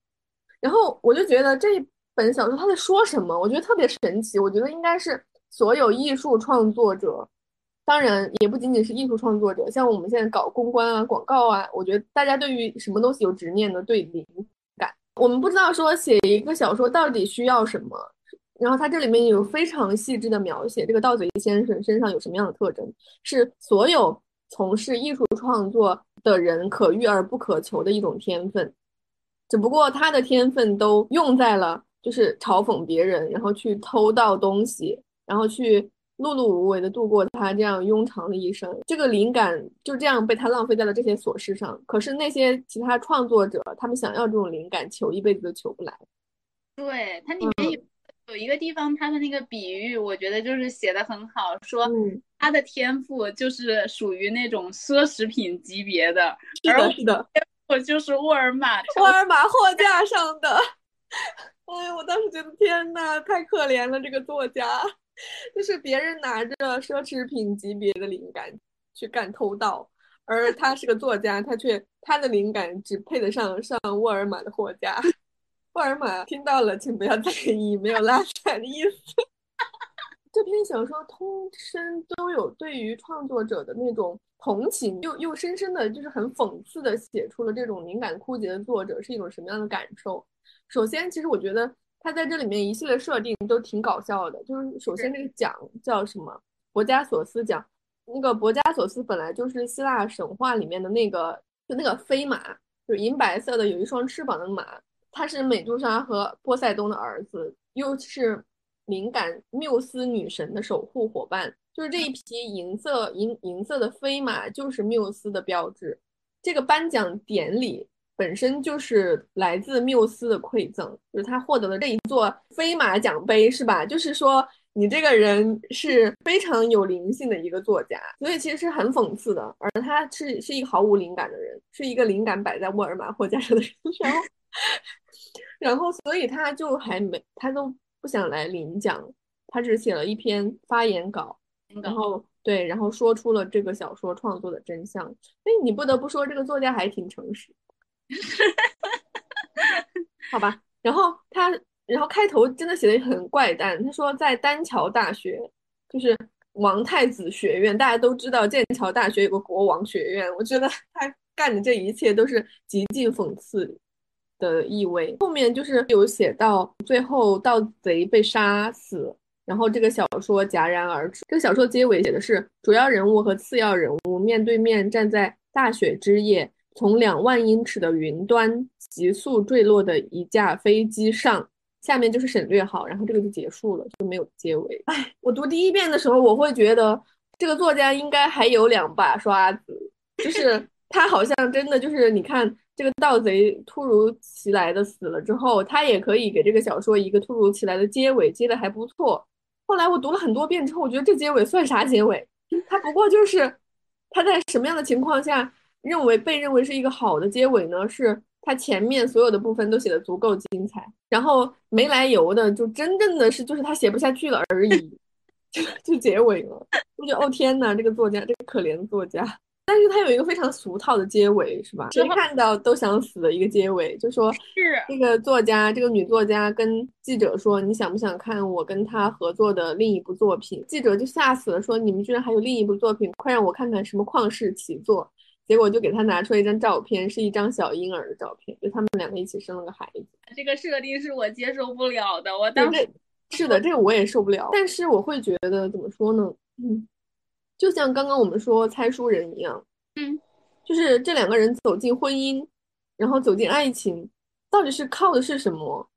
然后我就觉得这一本小说他在说什么，我觉得特别神奇。我觉得应该是所有艺术创作者。当然，也不仅仅是艺术创作者，像我们现在搞公关啊、广告啊，我觉得大家对于什么东西有执念的，对灵感，我们不知道说写一个小说到底需要什么。然后它这里面有非常细致的描写，这个盗贼先生身上有什么样的特征，是所有从事艺术创作的人可遇而不可求的一种天分，只不过他的天分都用在了就是嘲讽别人，然后去偷盗东西，然后去。碌碌无为的度过他这样庸长的一生，这个灵感就这样被他浪费在了这些琐事上。可是那些其他创作者，他们想要这种灵感，求一辈子都求不来。对，它里面有有一个地方，它的那个比喻，我觉得就是写的很好，说他的天赋就是属于那种奢侈品级别的，是的，是的，我就是沃尔玛 沃尔玛货架上的。哎呀，我当时觉得天呐，太可怜了，这个作家。就是别人拿着奢侈品级别的灵感去干偷盗，而他是个作家，他却他的灵感只配得上上沃尔玛的货架。沃尔玛听到了，请不要在意，没有拉踩的意思。这篇小说通身都有对于创作者的那种同情，又又深深的就是很讽刺的写出了这种灵感枯竭的作者是一种什么样的感受。首先，其实我觉得。他在这里面一系列设定都挺搞笑的，就是首先这个奖叫什么？博加索斯奖。那个博加索斯本来就是希腊神话里面的那个，就那个飞马，就是银白色的，有一双翅膀的马。他是美杜莎和波塞冬的儿子，又是灵感缪斯女神的守护伙伴。就是这一匹银色银银色的飞马，就是缪斯的标志。这个颁奖典礼。本身就是来自缪斯的馈赠，就是他获得了这一座飞马奖杯，是吧？就是说你这个人是非常有灵性的一个作家，所以其实是很讽刺的。而他是是一个毫无灵感的人，是一个灵感摆在沃尔玛货架上的人，然后，然后，所以他就还没，他都不想来领奖，他只写了一篇发言稿，然后对，然后说出了这个小说创作的真相。哎，你不得不说这个作家还挺诚实。好吧，然后他，然后开头真的写的很怪诞。他说在丹桥大学，就是王太子学院，大家都知道剑桥大学有个国王学院。我觉得他干的这一切都是极尽讽刺的意味。后面就是有写到最后盗贼被杀死，然后这个小说戛然而止。这个小说结尾写的是主要人物和次要人物面对面站在大雪之夜。从两万英尺的云端急速坠落的一架飞机上，下面就是省略号，然后这个就结束了，就没有结尾。哎，我读第一遍的时候，我会觉得这个作家应该还有两把刷子，就是他好像真的就是，你看这个盗贼突如其来的死了之后，他也可以给这个小说一个突如其来的结尾，接的还不错。后来我读了很多遍之后，我觉得这结尾算啥结尾？他不过就是他在什么样的情况下？认为被认为是一个好的结尾呢，是他前面所有的部分都写的足够精彩，然后没来由的就真正的是就是他写不下去了而已，就就结尾了。我觉得哦天哪，这个作家，这个可怜的作家。但是它有一个非常俗套的结尾，是吧？谁看到都想死的一个结尾，就说是这个作家，这个女作家跟记者说：“你想不想看我跟她合作的另一部作品？”记者就吓死了，说：“你们居然还有另一部作品，快让我看看什么旷世奇作！”结果就给他拿出了一张照片，是一张小婴儿的照片，就他们两个一起生了个孩子。这个设定是我接受不了的，我当时是的，这个我也受不了。但是我会觉得怎么说呢？嗯，就像刚刚我们说猜书人一样，嗯，就是这两个人走进婚姻，然后走进爱情，到底是靠的是什么？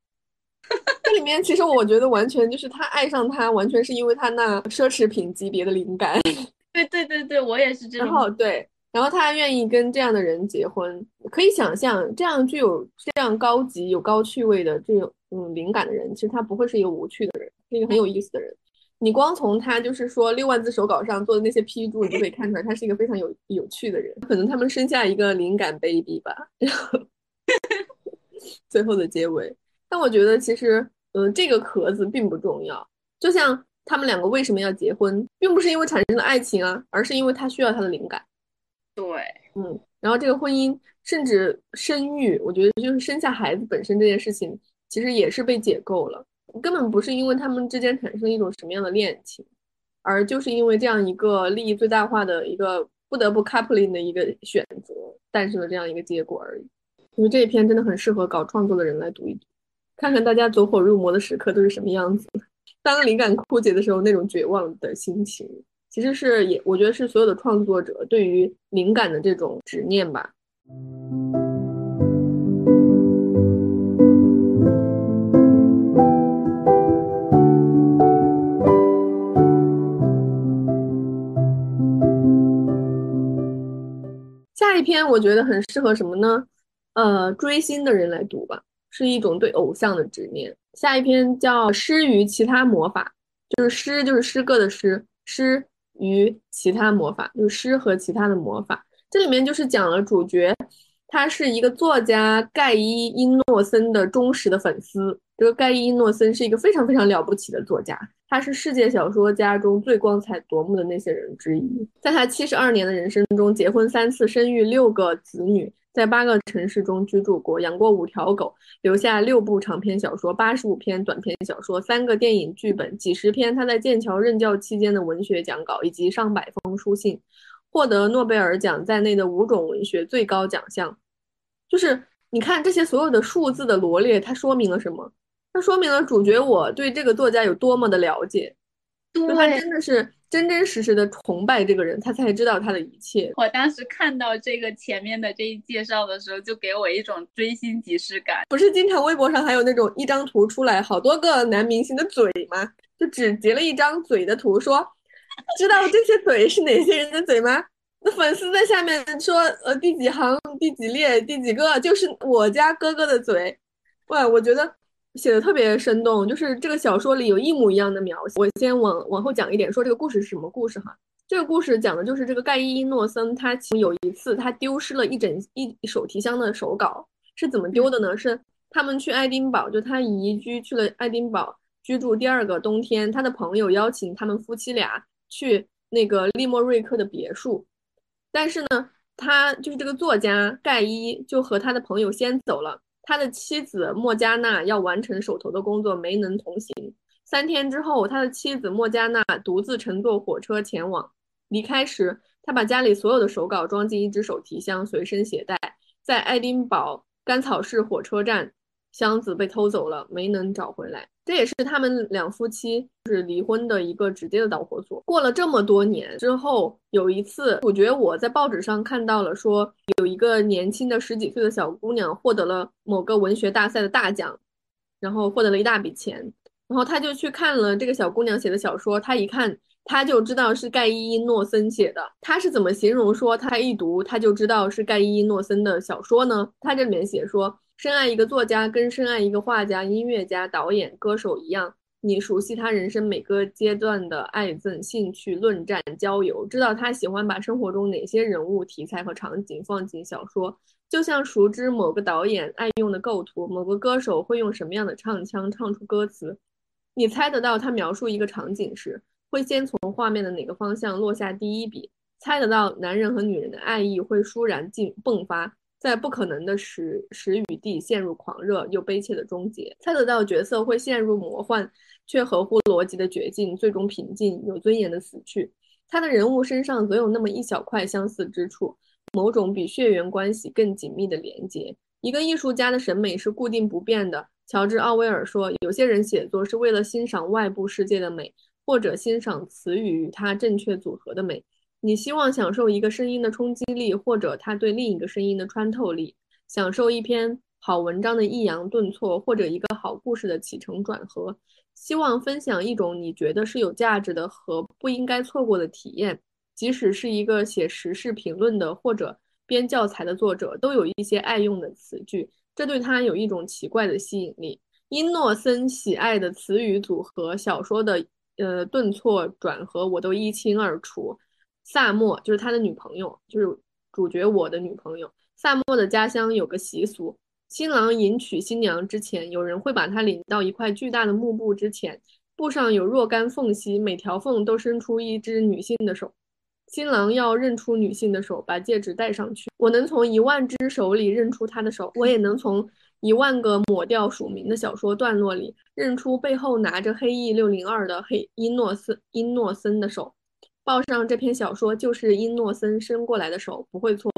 这里面其实我觉得完全就是他爱上他，完全是因为他那奢侈品级别的灵感。对对对对，我也是这样。然后对。然后他愿意跟这样的人结婚，可以想象，这样具有这样高级、有高趣味的这种嗯灵感的人，其实他不会是一个无趣的人，是一个很有意思的人。你光从他就是说六万字手稿上做的那些批注，你就可以看出来，他是一个非常有有趣的人。可能他们生下一个灵感 baby 吧，然后最后的结尾。但我觉得其实，嗯，这个壳子并不重要。就像他们两个为什么要结婚，并不是因为产生了爱情啊，而是因为他需要他的灵感。对，嗯，然后这个婚姻甚至生育，我觉得就是生下孩子本身这件事情，其实也是被解构了，根本不是因为他们之间产生一种什么样的恋情，而就是因为这样一个利益最大化的一个不得不 coupling 的一个选择，诞生了这样一个结果而已。因为这一篇真的很适合搞创作的人来读一读，看看大家走火入魔的时刻都是什么样子，当灵感枯竭的时候那种绝望的心情。其实是也，我觉得是所有的创作者对于灵感的这种执念吧。下一篇我觉得很适合什么呢？呃，追星的人来读吧，是一种对偶像的执念。下一篇叫《诗与其他魔法》，就是诗就是诗歌的诗，诗。与其他魔法，就是诗和其他的魔法。这里面就是讲了主角，他是一个作家盖伊·伊诺森的忠实的粉丝。这个盖伊·伊诺森是一个非常非常了不起的作家，他是世界小说家中最光彩夺目的那些人之一。在他七十二年的人生中，结婚三次，生育六个子女。在八个城市中居住过，养过五条狗，留下六部长篇小说，八十五篇短篇小说，三个电影剧本，几十篇他在剑桥任教期间的文学讲稿，以及上百封书信，获得诺贝尔奖在内的五种文学最高奖项。就是你看这些所有的数字的罗列，它说明了什么？它说明了主角我对这个作家有多么的了解，他真的是。真真实实的崇拜这个人，他才知道他的一切。我当时看到这个前面的这一介绍的时候，就给我一种追星即视感。不是经常微博上还有那种一张图出来，好多个男明星的嘴吗？就只截了一张嘴的图，说知道这些嘴是哪些人的嘴吗？那粉丝在下面说，呃，第几行、第几列、第几个，就是我家哥哥的嘴。哇，我觉得。写的特别生动，就是这个小说里有一模一样的描写。我先往往后讲一点，说这个故事是什么故事哈？这个故事讲的就是这个盖伊·诺森，他有一次他丢失了一整一手提箱的手稿，是怎么丢的呢？是他们去爱丁堡，就他移居去了爱丁堡居住第二个冬天，他的朋友邀请他们夫妻俩去那个利莫瑞克的别墅，但是呢，他就是这个作家盖伊就和他的朋友先走了。他的妻子莫加娜要完成手头的工作，没能同行。三天之后，他的妻子莫加娜独自乘坐火车前往。离开时，他把家里所有的手稿装进一只手提箱，随身携带。在爱丁堡甘草市火车站。箱子被偷走了，没能找回来。这也是他们两夫妻是离婚的一个直接的导火索。过了这么多年之后，有一次，我觉得我在报纸上看到了，说有一个年轻的十几岁的小姑娘获得了某个文学大赛的大奖，然后获得了一大笔钱。然后他就去看了这个小姑娘写的小说，他一看他就知道是盖伊·诺森写的。他是怎么形容说他一读他就知道是盖伊·诺森的小说呢？他这里面写说。深爱一个作家，跟深爱一个画家、音乐家、导演、歌手一样，你熟悉他人生每个阶段的爱憎、兴趣、论战、交友，知道他喜欢把生活中哪些人物、题材和场景放进小说，就像熟知某个导演爱用的构图，某个歌手会用什么样的唱腔唱出歌词。你猜得到他描述一个场景时，会先从画面的哪个方向落下第一笔？猜得到男人和女人的爱意会倏然进迸发，在不可能的时时与地陷入狂热又悲切的终结，猜得到角色会陷入魔幻却合乎逻辑的绝境，最终平静有尊严的死去。他的人物身上总有那么一小块相似之处，某种比血缘关系更紧密的连接。一个艺术家的审美是固定不变的。乔治·奥威尔说：“有些人写作是为了欣赏外部世界的美，或者欣赏词语与它正确组合的美。你希望享受一个声音的冲击力，或者它对另一个声音的穿透力；享受一篇好文章的抑扬顿挫，或者一个好故事的起承转合；希望分享一种你觉得是有价值的和不应该错过的体验，即使是一个写时事评论的或者编教材的作者，都有一些爱用的词句。”这对他有一种奇怪的吸引力。因诺森喜爱的词语组合、小说的呃顿挫转合，我都一清二楚。萨默就是他的女朋友，就是主角我的女朋友。萨默的家乡有个习俗：新郎迎娶新娘之前，有人会把她领到一块巨大的幕布之前，布上有若干缝隙，每条缝都伸出一只女性的手。新郎要认出女性的手，把戒指戴上去。我能从一万只手里认出她的手，我也能从一万个抹掉署名的小说段落里认出背后拿着黑翼六零二的黑伊诺森伊诺森的手。报上这篇小说就是伊诺森伸过来的手，不会错。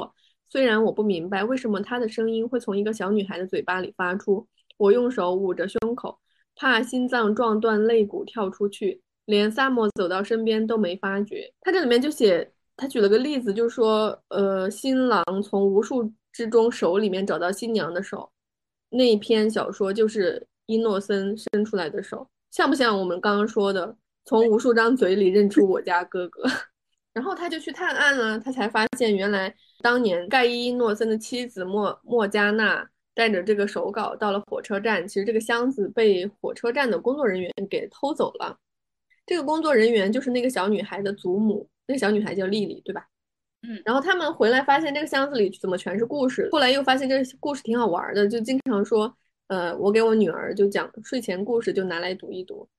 虽然我不明白为什么他的声音会从一个小女孩的嘴巴里发出。我用手捂着胸口，怕心脏撞断肋骨跳出去。连萨摩走到身边都没发觉。他这里面就写，他举了个例子，就说，呃，新郎从无数之中手里面找到新娘的手，那篇小说就是伊诺森伸出来的手，像不像我们刚刚说的，从无数张嘴里认出我家哥哥？然后他就去探案了，他才发现原来当年盖伊伊诺森的妻子莫莫加娜带着这个手稿到了火车站，其实这个箱子被火车站的工作人员给偷走了。这个工作人员就是那个小女孩的祖母，那个小女孩叫丽丽，对吧？嗯，然后他们回来发现这个箱子里怎么全是故事，后来又发现这个故事挺好玩的，就经常说，呃，我给我女儿就讲睡前故事，就拿来读一读。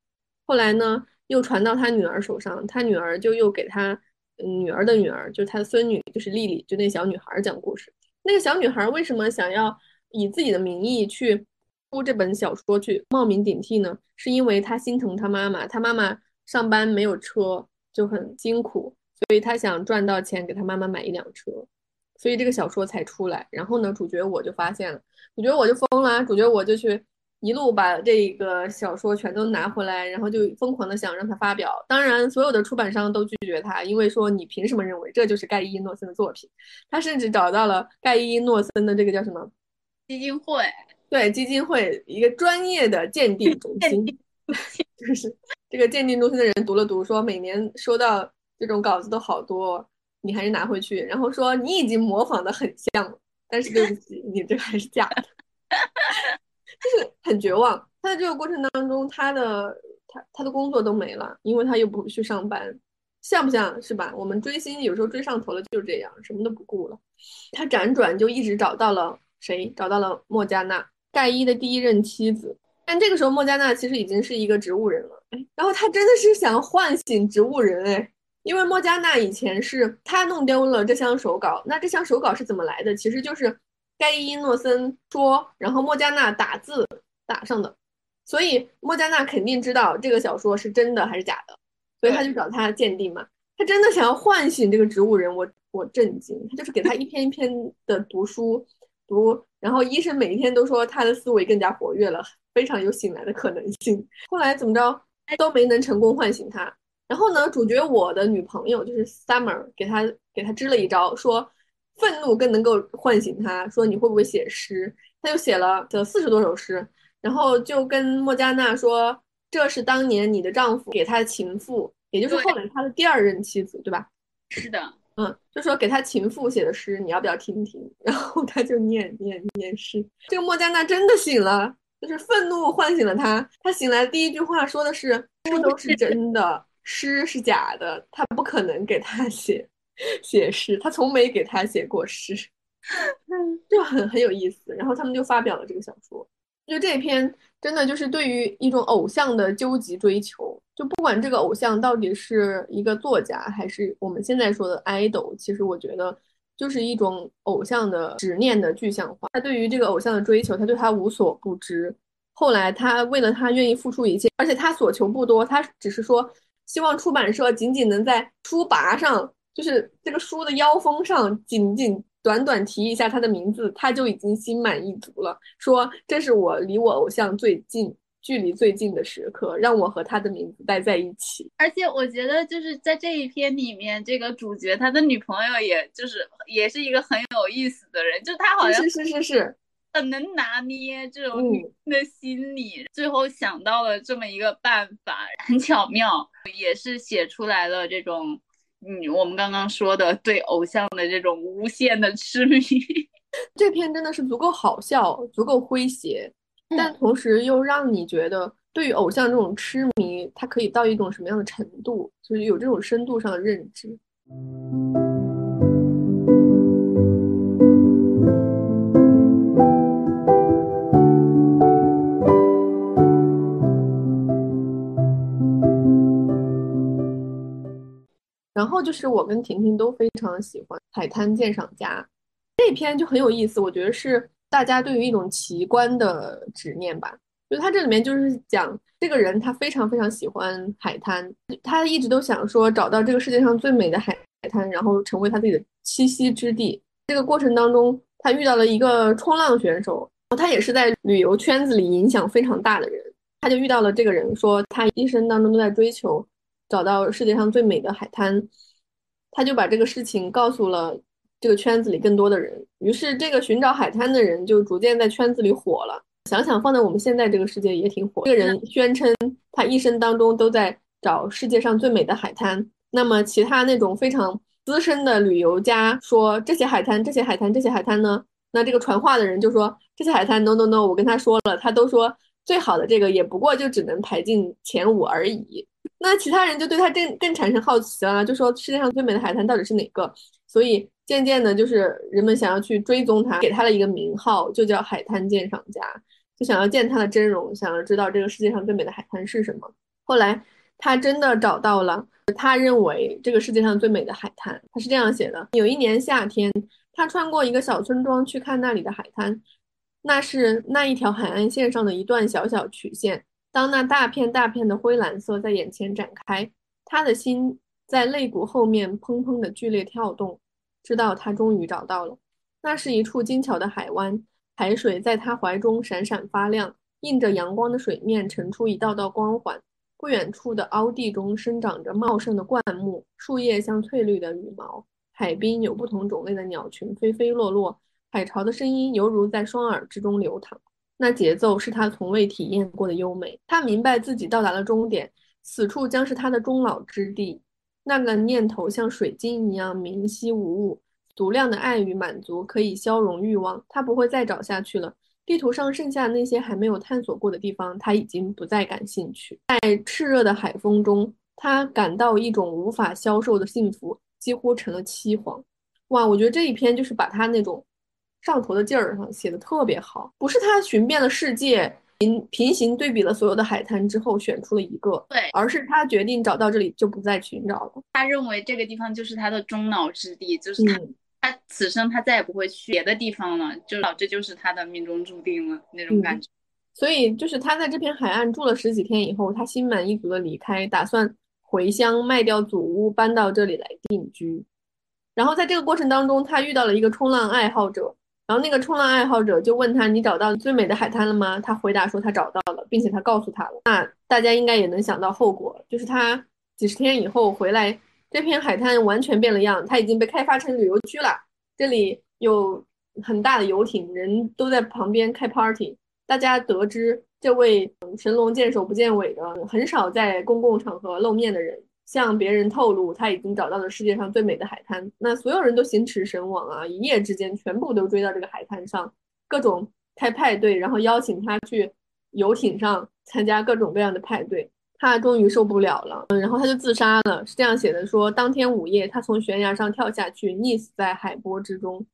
后来呢，又传到他女儿手上，他女儿就又给他女儿的女儿，就是他的孙女，就是丽丽，就那小女孩讲故事。那个小女孩为什么想要以自己的名义去出这本小说，去冒名顶替呢？是因为她心疼她妈妈，她妈妈。上班没有车就很辛苦，所以她想赚到钱给她妈妈买一辆车，所以这个小说才出来。然后呢，主角我就发现了，主角我就疯了，主角我就去一路把这个小说全都拿回来，然后就疯狂的想让他发表。当然，所有的出版商都拒绝他，因为说你凭什么认为这就是盖伊·诺森的作品？他甚至找到了盖伊·诺森的这个叫什么基金会？对，基金会一个专业的鉴定中心。就是这个鉴定中心的人读了读，说每年收到这种稿子都好多，你还是拿回去。然后说你已经模仿的很像了，但是对不起，你这还是假的，就是很绝望。他在这个过程当中，他的他他的工作都没了，因为他又不去上班，像不像是吧？我们追星有时候追上头了就是这样，什么都不顾了。他辗转就一直找到了谁？找到了莫加娜，盖伊的第一任妻子。但这个时候，莫加娜其实已经是一个植物人了。然后他真的是想唤醒植物人哎，因为莫加娜以前是他弄丢了这箱手稿。那这箱手稿是怎么来的？其实就是盖伊·诺森说，然后莫加纳打字打上的。所以莫加纳肯定知道这个小说是真的还是假的，所以他就找他鉴定嘛。他真的想要唤醒这个植物人，我我震惊。他就是给他一篇一篇的读书读，然后医生每一天都说他的思维更加活跃了。非常有醒来的可能性。后来怎么着都没能成功唤醒他。然后呢，主角我的女朋友就是 Summer，给他给他支了一招，说愤怒更能够唤醒他。说你会不会写诗？他就写了这四十多首诗，然后就跟莫加纳说，这是当年你的丈夫给他的情妇，也就是后来他的第二任妻子，对吧？是的，嗯，就说给他情妇写的诗，你要不要听听？然后他就念念念诗。这个莫加纳真的醒了。就是愤怒唤醒了他，他醒来第一句话说的是：“书都是真的，诗是假的，他不可能给他写 写诗，他从没给他写过诗。”就很很有意思。然后他们就发表了这个小说。就这篇真的就是对于一种偶像的究极追求，就不管这个偶像到底是一个作家，还是我们现在说的 idol，其实我觉得就是一种偶像的执念的具象化。他对于这个偶像的追求，他对他无所不知。后来他为了他愿意付出一切，而且他所求不多，他只是说希望出版社仅仅能在书拔上，就是这个书的腰封上，仅仅短短提一下他的名字，他就已经心满意足了。说这是我离我偶像最近。距离最近的时刻，让我和他的名字待在一起。而且我觉得，就是在这一篇里面，这个主角他的女朋友，也就是也是一个很有意思的人，就他好像是是是是很能拿捏这种女的心理，最后想到了这么一个办法，很巧妙，也是写出来了这种，嗯，我们刚刚说的对偶像的这种无限的痴迷。这篇真的是足够好笑，足够诙谐。但同时又让你觉得，对于偶像这种痴迷，它可以到一种什么样的程度，就是有这种深度上的认知。然后就是我跟婷婷都非常喜欢《海滩鉴赏家》这篇就很有意思，我觉得是。大家对于一种奇观的执念吧，就他这里面就是讲这个人他非常非常喜欢海滩，他一直都想说找到这个世界上最美的海海滩，然后成为他自己的栖息之地。这个过程当中，他遇到了一个冲浪选手，他也是在旅游圈子里影响非常大的人，他就遇到了这个人，说他一生当中都在追求找到世界上最美的海滩，他就把这个事情告诉了。这个圈子里更多的人，于是这个寻找海滩的人就逐渐在圈子里火了。想想放在我们现在这个世界也挺火。这个人宣称他一生当中都在找世界上最美的海滩。那么其他那种非常资深的旅游家说这些海滩，这些海滩，这些海滩呢？那这个传话的人就说这些海滩，no no no，我跟他说了，他都说最好的这个也不过就只能排进前五而已。那其他人就对他更更产生好奇了，就说世界上最美的海滩到底是哪个？所以渐渐的，就是人们想要去追踪他，给他了一个名号，就叫海滩鉴赏家，就想要见他的真容，想要知道这个世界上最美的海滩是什么。后来他真的找到了他认为这个世界上最美的海滩，他是这样写的：有一年夏天，他穿过一个小村庄去看那里的海滩，那是那一条海岸线上的一段小小曲线。当那大片大片的灰蓝色在眼前展开，他的心在肋骨后面砰砰的剧烈跳动，知道他终于找到了。那是一处精巧的海湾，海水在他怀中闪闪发亮，映着阳光的水面呈出一道道光环。不远处的凹地中生长着茂盛的灌木，树叶像翠绿的羽毛。海滨有不同种类的鸟群飞飞落落，海潮的声音犹如在双耳之中流淌。那节奏是他从未体验过的优美。他明白自己到达了终点，此处将是他的终老之地。那个念头像水晶一样明晰无误，足量的爱与满足可以消融欲望。他不会再找下去了。地图上剩下那些还没有探索过的地方，他已经不再感兴趣。在炽热的海风中，他感到一种无法消受的幸福，几乎成了凄惶。哇，我觉得这一篇就是把他那种。上头的劲儿上写的特别好，不是他寻遍了世界，平平行对比了所有的海滩之后选出了一个，对，而是他决定找到这里就不再寻找了。他认为这个地方就是他的终老之地，就是他他此生他再也不会去别的地方了，就这就是他的命中注定了那种感觉。所以就是他在这片海岸住了十几天以后，他心满意足的离开，打算回乡卖掉祖屋，搬到这里来定居。然后在这个过程当中，他遇到了一个冲浪爱好者。然后那个冲浪爱好者就问他：“你找到最美的海滩了吗？”他回答说：“他找到了，并且他告诉他了。”那大家应该也能想到后果，就是他几十天以后回来，这片海滩完全变了样，它已经被开发成旅游区了。这里有很大的游艇，人都在旁边开 party。大家得知这位神龙见首不见尾的、很少在公共场合露面的人。向别人透露他已经找到了世界上最美的海滩，那所有人都心驰神往啊！一夜之间，全部都追到这个海滩上，各种开派对，然后邀请他去游艇上参加各种各样的派对。他终于受不了了，嗯然后他就自杀了。是这样写的：说当天午夜，他从悬崖上跳下去，溺死在海波之中。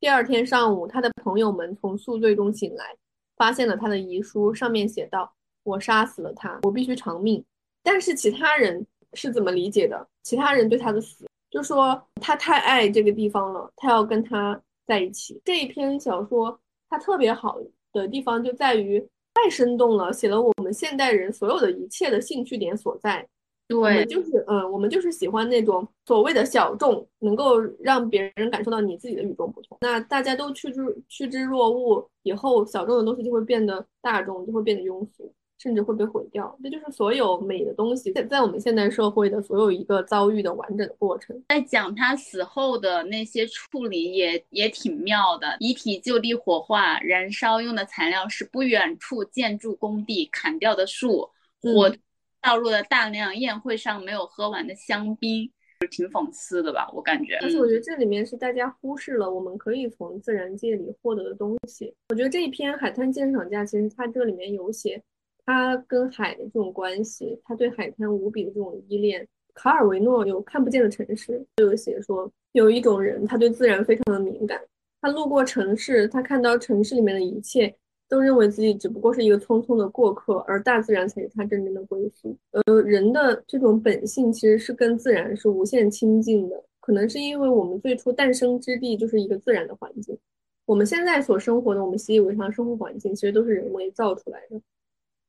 第二天上午，他的朋友们从宿醉中醒来，发现了他的遗书，上面写道：“我杀死了他，我必须偿命。”但是其他人是怎么理解的？其他人对他的死，就说他太爱这个地方了，他要跟他在一起。这一篇小说它特别好的地方就在于太生动了，写了我们现代人所有的一切的兴趣点所在。对，就是嗯，我们就是喜欢那种所谓的小众，能够让别人感受到你自己的与众不同。那大家都趋之趋之若鹜以后，小众的东西就会变得大众，就会变得庸俗。甚至会被毁掉，这就是所有美的东西在在我们现代社会的所有一个遭遇的完整的过程。在讲他死后的那些处理也也挺妙的，遗体就地火化，燃烧用的材料是不远处建筑工地砍掉的树，火倒入了大量宴会上没有喝完的香槟，挺讽刺的吧？我感觉。但是我觉得这里面是大家忽视了我们可以从自然界里获得的东西。我觉得这一篇《海滩鉴赏家》其实它这里面有写。他跟海的这种关系，他对海滩无比的这种依恋。卡尔维诺有《看不见的城市》，就有写说，有一种人，他对自然非常的敏感。他路过城市，他看到城市里面的一切，都认为自己只不过是一个匆匆的过客，而大自然才是他真正的归宿。呃，人的这种本性其实是跟自然是无限亲近的。可能是因为我们最初诞生之地就是一个自然的环境，我们现在所生活的，我们习以为常生活环境，其实都是人为造出来的。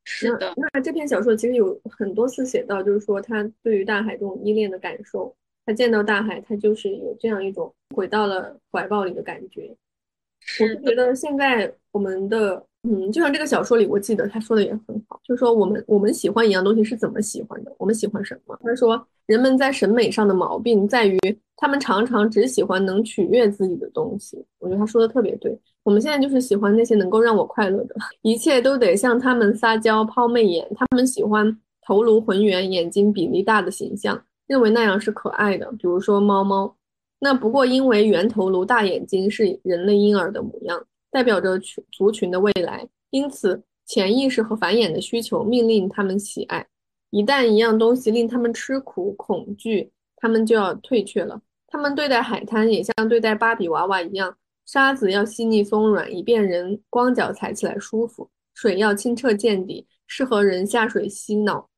是的，那这篇小说其实有很多次写到，就是说他对于大海这种依恋的感受，他见到大海，他就是有这样一种回到了怀抱里的感觉。我觉得现在我们的。嗯，就像这个小说里，我记得他说的也很好，就是说我们我们喜欢一样东西是怎么喜欢的，我们喜欢什么？他说人们在审美上的毛病在于，他们常常只喜欢能取悦自己的东西。我觉得他说的特别对，我们现在就是喜欢那些能够让我快乐的，一切都得向他们撒娇抛媚眼。他们喜欢头颅浑圆、眼睛比例大的形象，认为那样是可爱的。比如说猫猫，那不过因为圆头颅、大眼睛是人类婴儿的模样。代表着群族群的未来，因此潜意识和繁衍的需求命令他们喜爱。一旦一样东西令他们吃苦、恐惧，他们就要退却了。他们对待海滩也像对待芭比娃娃一样，沙子要细腻松软，以便人光脚踩起来舒服；水要清澈见底，适合人下水嬉闹。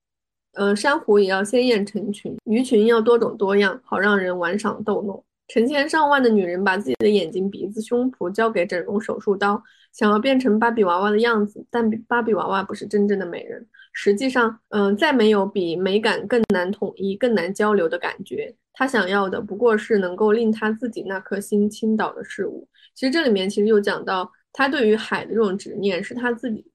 呃，珊瑚也要鲜艳成群，鱼群要多种多样，好让人玩赏逗弄。成千上万的女人把自己的眼睛、鼻子、胸脯交给整容手术刀，想要变成芭比娃娃的样子，但芭比娃娃不是真正的美人。实际上，嗯，再没有比美感更难统一、更难交流的感觉。她想要的不过是能够令她自己那颗心倾倒的事物。其实这里面其实有讲到，他对于海的这种执念，是他自己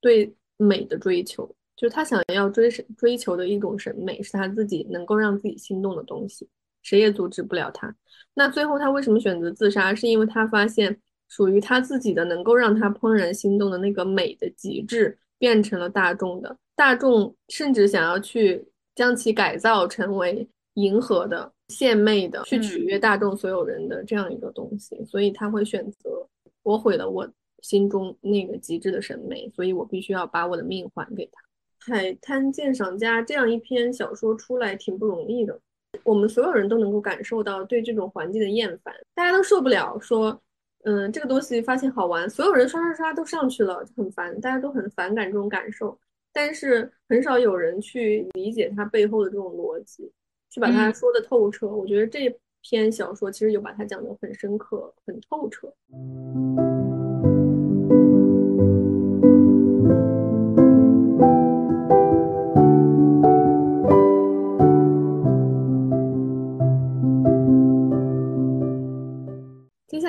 对美的追求，就是他想要追追求的一种审美，是他自己能够让自己心动的东西。谁也阻止不了他。那最后他为什么选择自杀？是因为他发现属于他自己的能够让他怦然心动的那个美的极致变成了大众的，大众甚至想要去将其改造成为迎合的、献媚的，去取悦大众所有人的这样一个东西。所以他会选择我毁了我心中那个极致的审美，所以我必须要把我的命还给他。海滩鉴赏家这样一篇小说出来挺不容易的。我们所有人都能够感受到对这种环境的厌烦，大家都受不了。说，嗯，这个东西发现好玩，所有人刷刷刷都上去了，很烦，大家都很反感这种感受。但是很少有人去理解它背后的这种逻辑，去把它说的透彻。我觉得这篇小说其实有把它讲的很深刻、很透彻。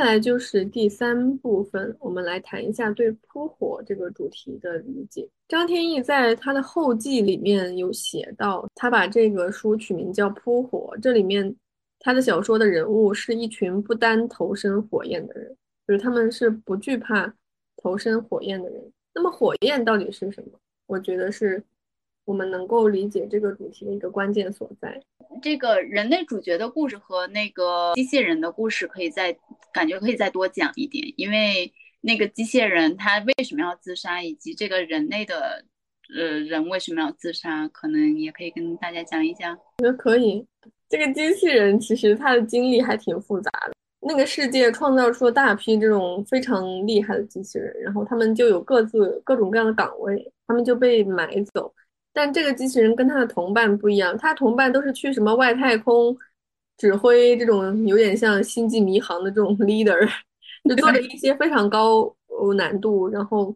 来就是第三部分，我们来谈一下对扑火这个主题的理解。张天翼在他的后记里面有写到，他把这个书取名叫《扑火》，这里面他的小说的人物是一群不单投身火焰的人，就是他们是不惧怕投身火焰的人。那么火焰到底是什么？我觉得是。我们能够理解这个主题的一个关键所在。这个人类主角的故事和那个机器人的故事，可以再感觉可以再多讲一点。因为那个机器人他为什么要自杀，以及这个人类的呃人为什么要自杀，可能也可以跟大家讲一讲。我觉得可以。这个机器人其实他的经历还挺复杂的。那个世界创造出了大批这种非常厉害的机器人，然后他们就有各自各种各样的岗位，他们就被买走。但这个机器人跟他的同伴不一样，他同伴都是去什么外太空指挥这种有点像星际迷航的这种 leader，就做了一些非常高难度，然后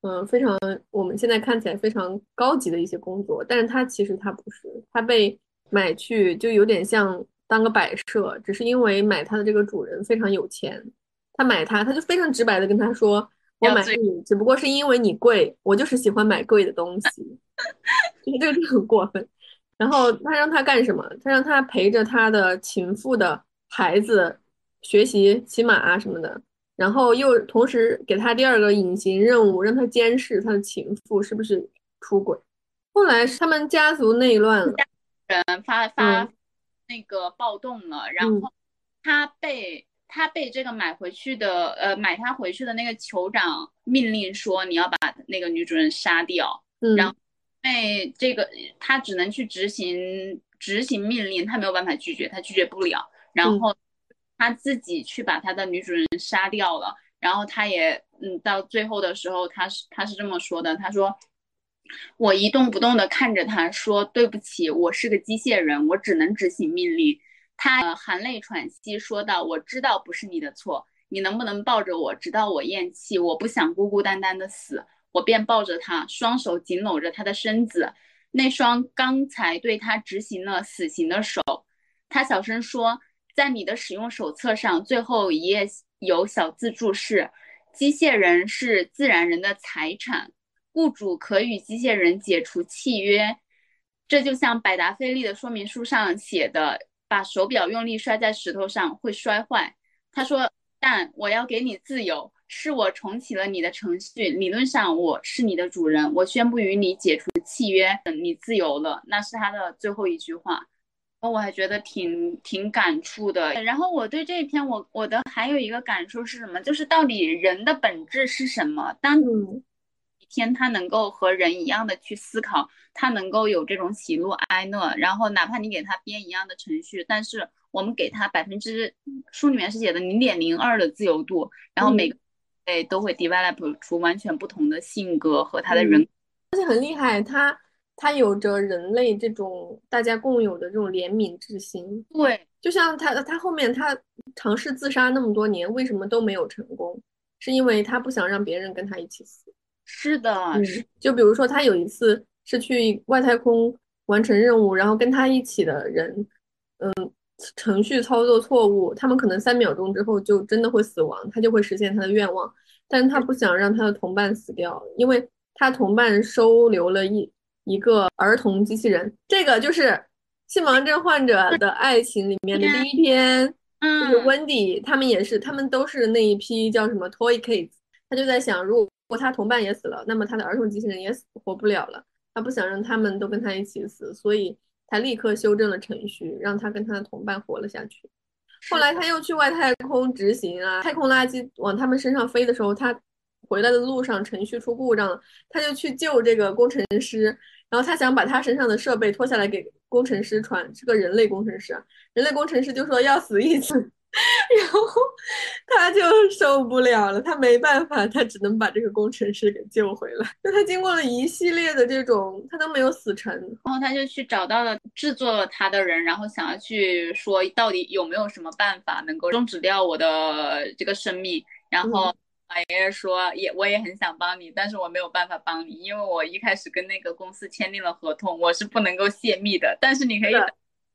嗯非常我们现在看起来非常高级的一些工作，但是他其实他不是，他被买去就有点像当个摆设，只是因为买他的这个主人非常有钱，他买他他就非常直白的跟他说。我买你只不过是因为你贵，我就是喜欢买贵的东西，就是这个就很过分。然后他让他干什么？他让他陪着他的情妇的孩子学习骑马啊什么的，然后又同时给他第二个隐形任务，让他监视他的情妇是不是出轨。后来他们家族内乱了，人发发那个暴动了，然后他被。他被这个买回去的，呃，买他回去的那个酋长命令说，你要把那个女主人杀掉。嗯，然后被这个他只能去执行执行命令，他没有办法拒绝，他拒绝不了。然后他自己去把他的女主人杀掉了。然后他也，嗯，到最后的时候，他是他是这么说的，他说，我一动不动的看着他说，对不起，我是个机械人，我只能执行命令。他含泪喘息说道：“我知道不是你的错，你能不能抱着我，直到我咽气？我不想孤孤单单的死。”我便抱着他，双手紧搂着他的身子，那双刚才对他执行了死刑的手。他小声说：“在你的使用手册上，最后一页有小字注释：机械人是自然人的财产，雇主可与机械人解除契约。这就像百达翡丽的说明书上写的。”把手表用力摔在石头上会摔坏。他说：“但我要给你自由，是我重启了你的程序。理论上我是你的主人，我宣布与你解除契约，等你自由了。”那是他的最后一句话。我还觉得挺挺感触的。然后我对这一篇，我我的还有一个感受是什么？就是到底人的本质是什么？当一天他能够和人一样的去思考。他能够有这种喜怒哀乐，然后哪怕你给他编一样的程序，但是我们给他百分之书里面是写的零点零二的自由度，然后每个类都会 develop 出完全不同的性格和他的人，而且很厉害，他他有着人类这种大家共有的这种怜悯之心。对，就像他他后面他尝试自杀那么多年，为什么都没有成功？是因为他不想让别人跟他一起死。是的，是就比如说他有一次。是去外太空完成任务，然后跟他一起的人，嗯，程序操作错误，他们可能三秒钟之后就真的会死亡，他就会实现他的愿望，但是他不想让他的同伴死掉，因为他同伴收留了一一个儿童机器人，这个就是性盲症患者的爱情里面的第一篇，就是温迪，他们也是，他们都是那一批叫什么 Toy Kids，他就在想，如果他同伴也死了，那么他的儿童机器人也死活不了了。他不想让他们都跟他一起死，所以他立刻修正了程序，让他跟他的同伴活了下去。后来他又去外太空执行啊，太空垃圾往他们身上飞的时候，他回来的路上程序出故障了，他就去救这个工程师，然后他想把他身上的设备脱下来给工程师穿，是个人类工程师，人类工程师就说要死一次。然后他就受不了了，他没办法，他只能把这个工程师给救回来。就他经过了一系列的这种，他都没有死成，然后他就去找到了制作了他的人，然后想要去说到底有没有什么办法能够终止掉我的这个生命。然后老爷爷说，也我也很想帮你，但是我没有办法帮你，因为我一开始跟那个公司签订了合同，我是不能够泄密的。但是你可以。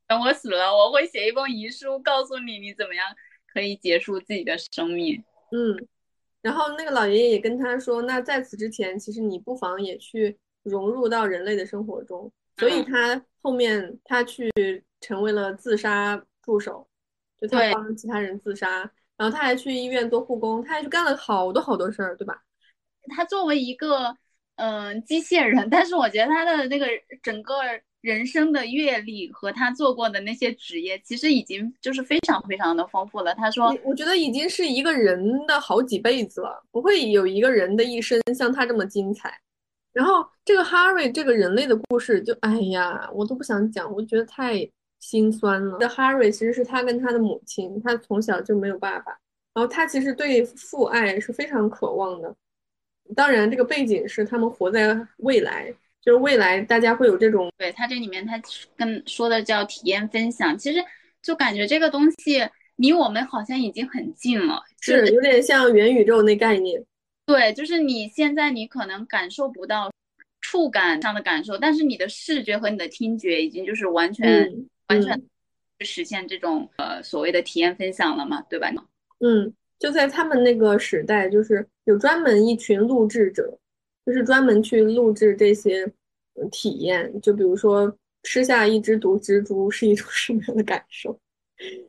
等我死了，我会写一封遗书，告诉你你怎么样可以结束自己的生命。嗯，然后那个老爷爷也跟他说，那在此之前，其实你不妨也去融入到人类的生活中。所以他后面他去成为了自杀助手，就他帮其他人自杀，然后他还去医院做护工，他还去干了好多好多事儿，对吧？他作为一个嗯机械人，但是我觉得他的那个整个。人生的阅历和他做过的那些职业，其实已经就是非常非常的丰富了。他说：“我觉得已经是一个人的好几辈子了，不会有一个人的一生像他这么精彩。”然后这个哈瑞这个人类的故事，就哎呀，我都不想讲，我觉得太心酸了。的哈瑞其实是他跟他的母亲，他从小就没有爸爸，然后他其实对父爱是非常渴望的。当然，这个背景是他们活在未来。就是未来大家会有这种，对他这里面他跟说的叫体验分享，其实就感觉这个东西离我们好像已经很近了，是有点像元宇宙那概念。对，就是你现在你可能感受不到触感上的感受，但是你的视觉和你的听觉已经就是完全完全实现这种呃所谓的体验分享了嘛，对吧？嗯，就在他们那个时代，就是有专门一群录制者，就是专门去录制这些体验，就比如说吃下一只毒蜘蛛是一种 什么样的感受，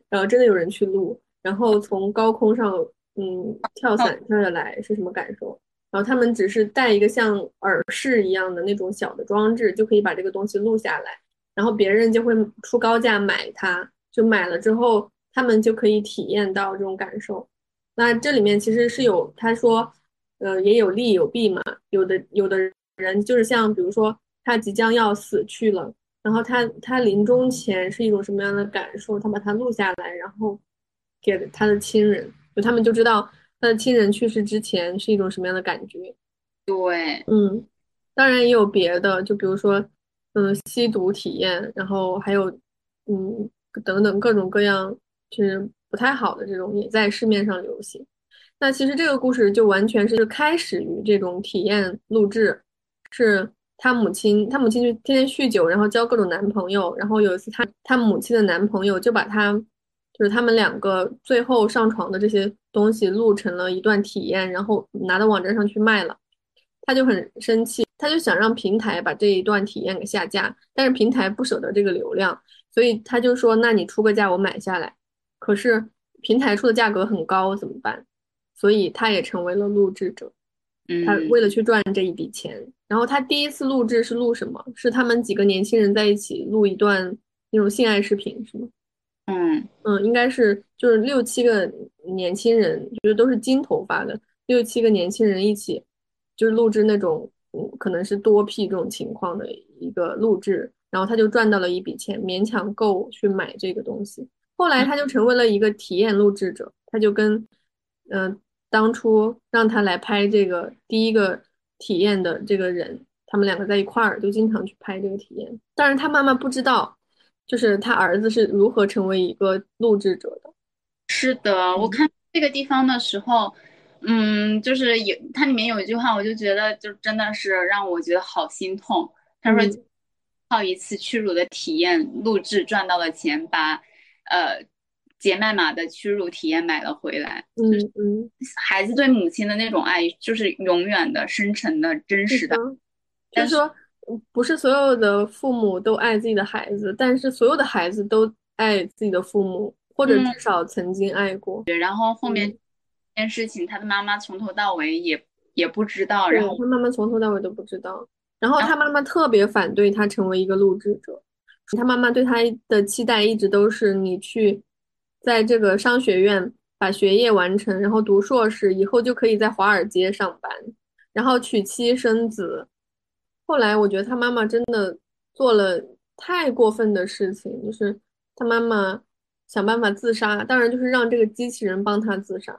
然后真的有人去录，然后从高空上。嗯，跳伞跳下来是什么感受？然后他们只是带一个像耳饰一样的那种小的装置，就可以把这个东西录下来，然后别人就会出高价买它，就买了之后，他们就可以体验到这种感受。那这里面其实是有他说，呃，也有利有弊嘛。有的有的人就是像比如说他即将要死去了，然后他他临终前是一种什么样的感受？他把它录下来，然后给他的亲人。就他们就知道他的亲人去世之前是一种什么样的感觉，对，嗯，当然也有别的，就比如说，嗯，吸毒体验，然后还有，嗯，等等各种各样就是不太好的这种也在市面上流行。那其实这个故事就完全是开始于这种体验录制，是他母亲，他母亲就天天酗酒，然后交各种男朋友，然后有一次他他母亲的男朋友就把他。就是他们两个最后上床的这些东西录成了一段体验，然后拿到网站上去卖了，他就很生气，他就想让平台把这一段体验给下架，但是平台不舍得这个流量，所以他就说：“那你出个价，我买下来。”可是平台出的价格很高，怎么办？所以他也成为了录制者，他为了去赚这一笔钱。然后他第一次录制是录什么？是他们几个年轻人在一起录一段那种性爱视频，是吗？嗯嗯，应该是就是六七个年轻人，就是都是金头发的六七个年轻人一起，就是录制那种嗯，可能是多 P 这种情况的一个录制，然后他就赚到了一笔钱，勉强够去买这个东西。后来他就成为了一个体验录制者，他就跟嗯当初让他来拍这个第一个体验的这个人，他们两个在一块儿，就经常去拍这个体验。但是他妈妈不知道。就是他儿子是如何成为一个录制者的？是的，我看这个地方的时候，嗯，就是有它里面有一句话，我就觉得就真的是让我觉得好心痛。他说靠一次屈辱的体验录制赚到了钱，把呃杰麦玛的屈辱体验买了回来。嗯嗯，孩子对母亲的那种爱就是永远的、深沉的、真实的。就是说。不是所有的父母都爱自己的孩子，但是所有的孩子都爱自己的父母，或者至少曾经爱过。对，然后后面这件事情，他的妈妈从头到尾也也不知道，然后他妈妈从头到尾都不知道。然后他妈妈特别反对他成为一个录制者，他妈妈对他的期待一直都是你去在这个商学院把学业完成，然后读硕士，以后就可以在华尔街上班，然后娶妻生子。后来我觉得他妈妈真的做了太过分的事情，就是他妈妈想办法自杀，当然就是让这个机器人帮他自杀，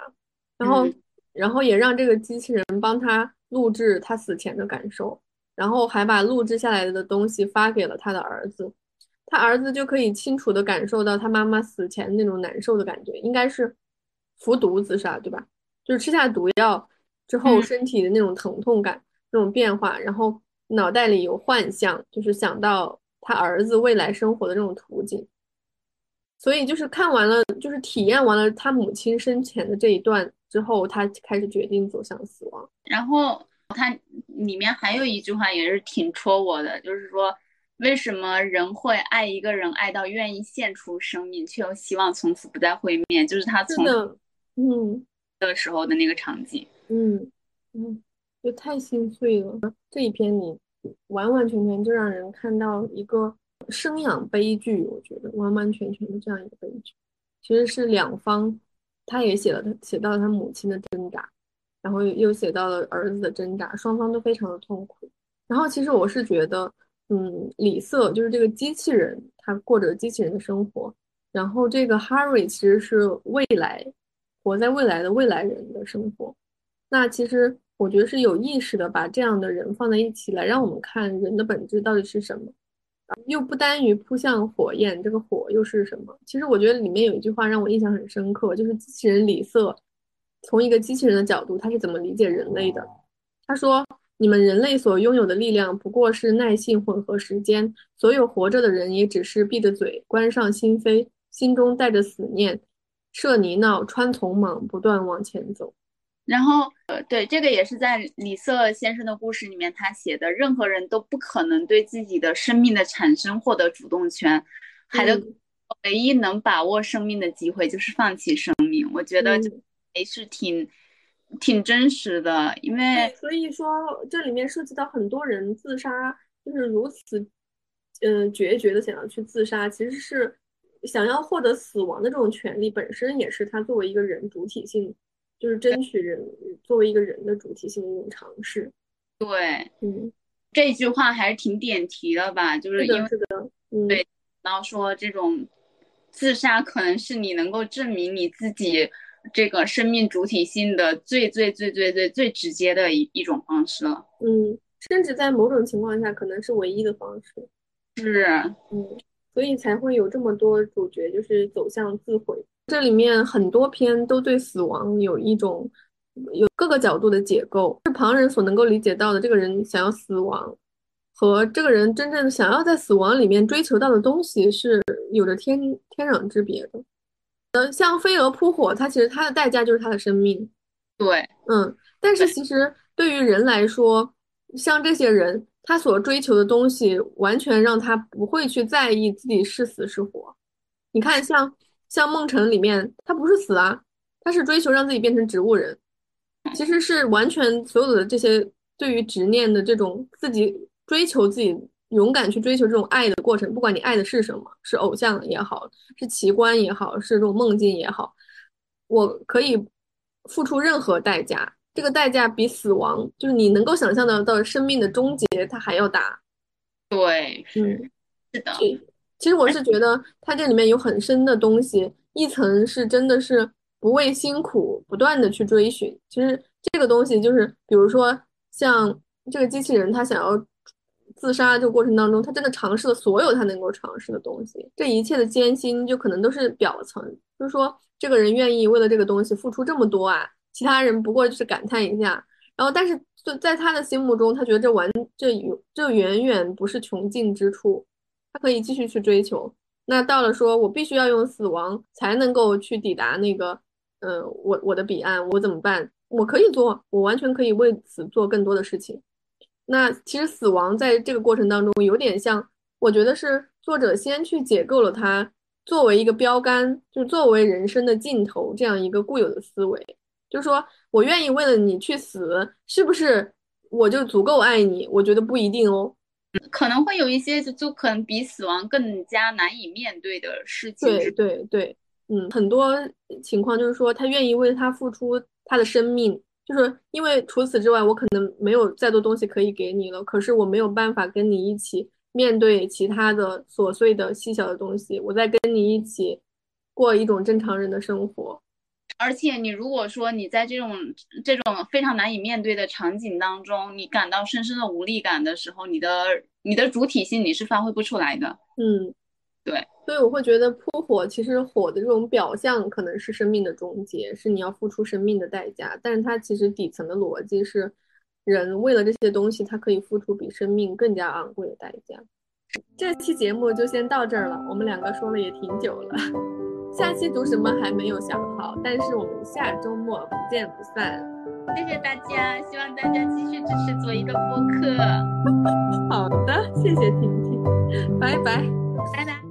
然后然后也让这个机器人帮他录制他死前的感受，然后还把录制下来的东西发给了他的儿子，他儿子就可以清楚的感受到他妈妈死前那种难受的感觉，应该是服毒自杀对吧？就是吃下毒药之后身体的那种疼痛感、那种变化，然后。脑袋里有幻象，就是想到他儿子未来生活的这种图景，所以就是看完了，就是体验完了他母亲生前的这一段之后，他开始决定走向死亡。然后他里面还有一句话也是挺戳我的，就是说为什么人会爱一个人爱到愿意献出生命，却又希望从此不再会面？就是他从嗯的时候的那个场景，嗯嗯。就太心碎了。这一篇你完完全全就让人看到一个生养悲剧，我觉得完完全全的这样一个悲剧，其实是两方，他也写了他写到了他母亲的挣扎，然后又写到了儿子的挣扎，双方都非常的痛苦。然后其实我是觉得，嗯，李瑟就是这个机器人，他过着机器人的生活，然后这个 Harry 其实是未来活在未来的未来人的生活。那其实。我觉得是有意识的把这样的人放在一起来，让我们看人的本质到底是什么，又不单于扑向火焰，这个火又是什么？其实我觉得里面有一句话让我印象很深刻，就是机器人李瑟从一个机器人的角度，他是怎么理解人类的？他说：“你们人类所拥有的力量不过是耐性混合时间，所有活着的人也只是闭着嘴，关上心扉，心中带着死念，涉泥淖，穿丛莽，不断往前走。”然后，呃，对，这个也是在李瑟先生的故事里面他写的，任何人都不可能对自己的生命的产生获得主动权，海德唯一能把握生命的机会就是放弃生命。我觉得还是挺挺真实的，因为所以说这里面涉及到很多人自杀，就是如此，嗯，决绝的想要去自杀，其实是想要获得死亡的这种权利本身，也是他作为一个人主体性。就是争取人作为一个人的主体性的一种尝试，对，嗯，这句话还是挺点题的吧？就是因为是的，对，然后说这种自杀可能是你能够证明你自己这个生命主体性的最最最最最最直接的一一种方式了，嗯，甚至在某种情况下可能是唯一的方式，是，嗯，所以才会有这么多主角就是走向自毁。这里面很多篇都对死亡有一种有各个角度的解构，是旁人所能够理解到的。这个人想要死亡，和这个人真正想要在死亡里面追求到的东西是有着天天壤之别的。呃，像飞蛾扑火，它其实它的代价就是它的生命。对，嗯，但是其实对于人来说，像这些人，他所追求的东西完全让他不会去在意自己是死是活。你看，像。像梦辰里面，他不是死啊，他是追求让自己变成植物人，其实是完全所有的这些对于执念的这种自己追求自己勇敢去追求这种爱的过程，不管你爱的是什么，是偶像也好，是奇观也好，是这种梦境也好，我可以付出任何代价，这个代价比死亡，就是你能够想象的到生命的终结，它还要大。对，嗯，是的。其实我是觉得它这里面有很深的东西，一层是真的是不畏辛苦，不断的去追寻。其实这个东西就是，比如说像这个机器人，它想要自杀这个过程当中，他真的尝试了所有他能够尝试的东西。这一切的艰辛就可能都是表层，就是说这个人愿意为了这个东西付出这么多啊，其他人不过就是感叹一下。然后，但是就在他的心目中，他觉得这完这有这远远不是穷尽之处。他可以继续去追求，那到了说我必须要用死亡才能够去抵达那个，嗯，我我的彼岸，我怎么办？我可以做，我完全可以为此做更多的事情。那其实死亡在这个过程当中有点像，我觉得是作者先去解构了它作为一个标杆，就作为人生的尽头这样一个固有的思维，就是说我愿意为了你去死，是不是我就足够爱你？我觉得不一定哦。可能会有一些就可能比死亡更加难以面对的事情。对对对，嗯，很多情况就是说他愿意为他付出他的生命，就是因为除此之外我可能没有再多东西可以给你了，可是我没有办法跟你一起面对其他的琐碎的细小的东西，我在跟你一起过一种正常人的生活。而且你如果说你在这种这种非常难以面对的场景当中，你感到深深的无力感的时候，你的你的主体性你是发挥不出来的。嗯，对。所以我会觉得扑火其实火的这种表象可能是生命的终结，是你要付出生命的代价，但是它其实底层的逻辑是，人为了这些东西，他可以付出比生命更加昂贵的代价。这期节目就先到这儿了，我们两个说了也挺久了。下期读什么还没有想好，但是我们下周末不见不散。谢谢大家，希望大家继续支持左一的播客。好的，谢谢婷婷，拜拜，拜拜。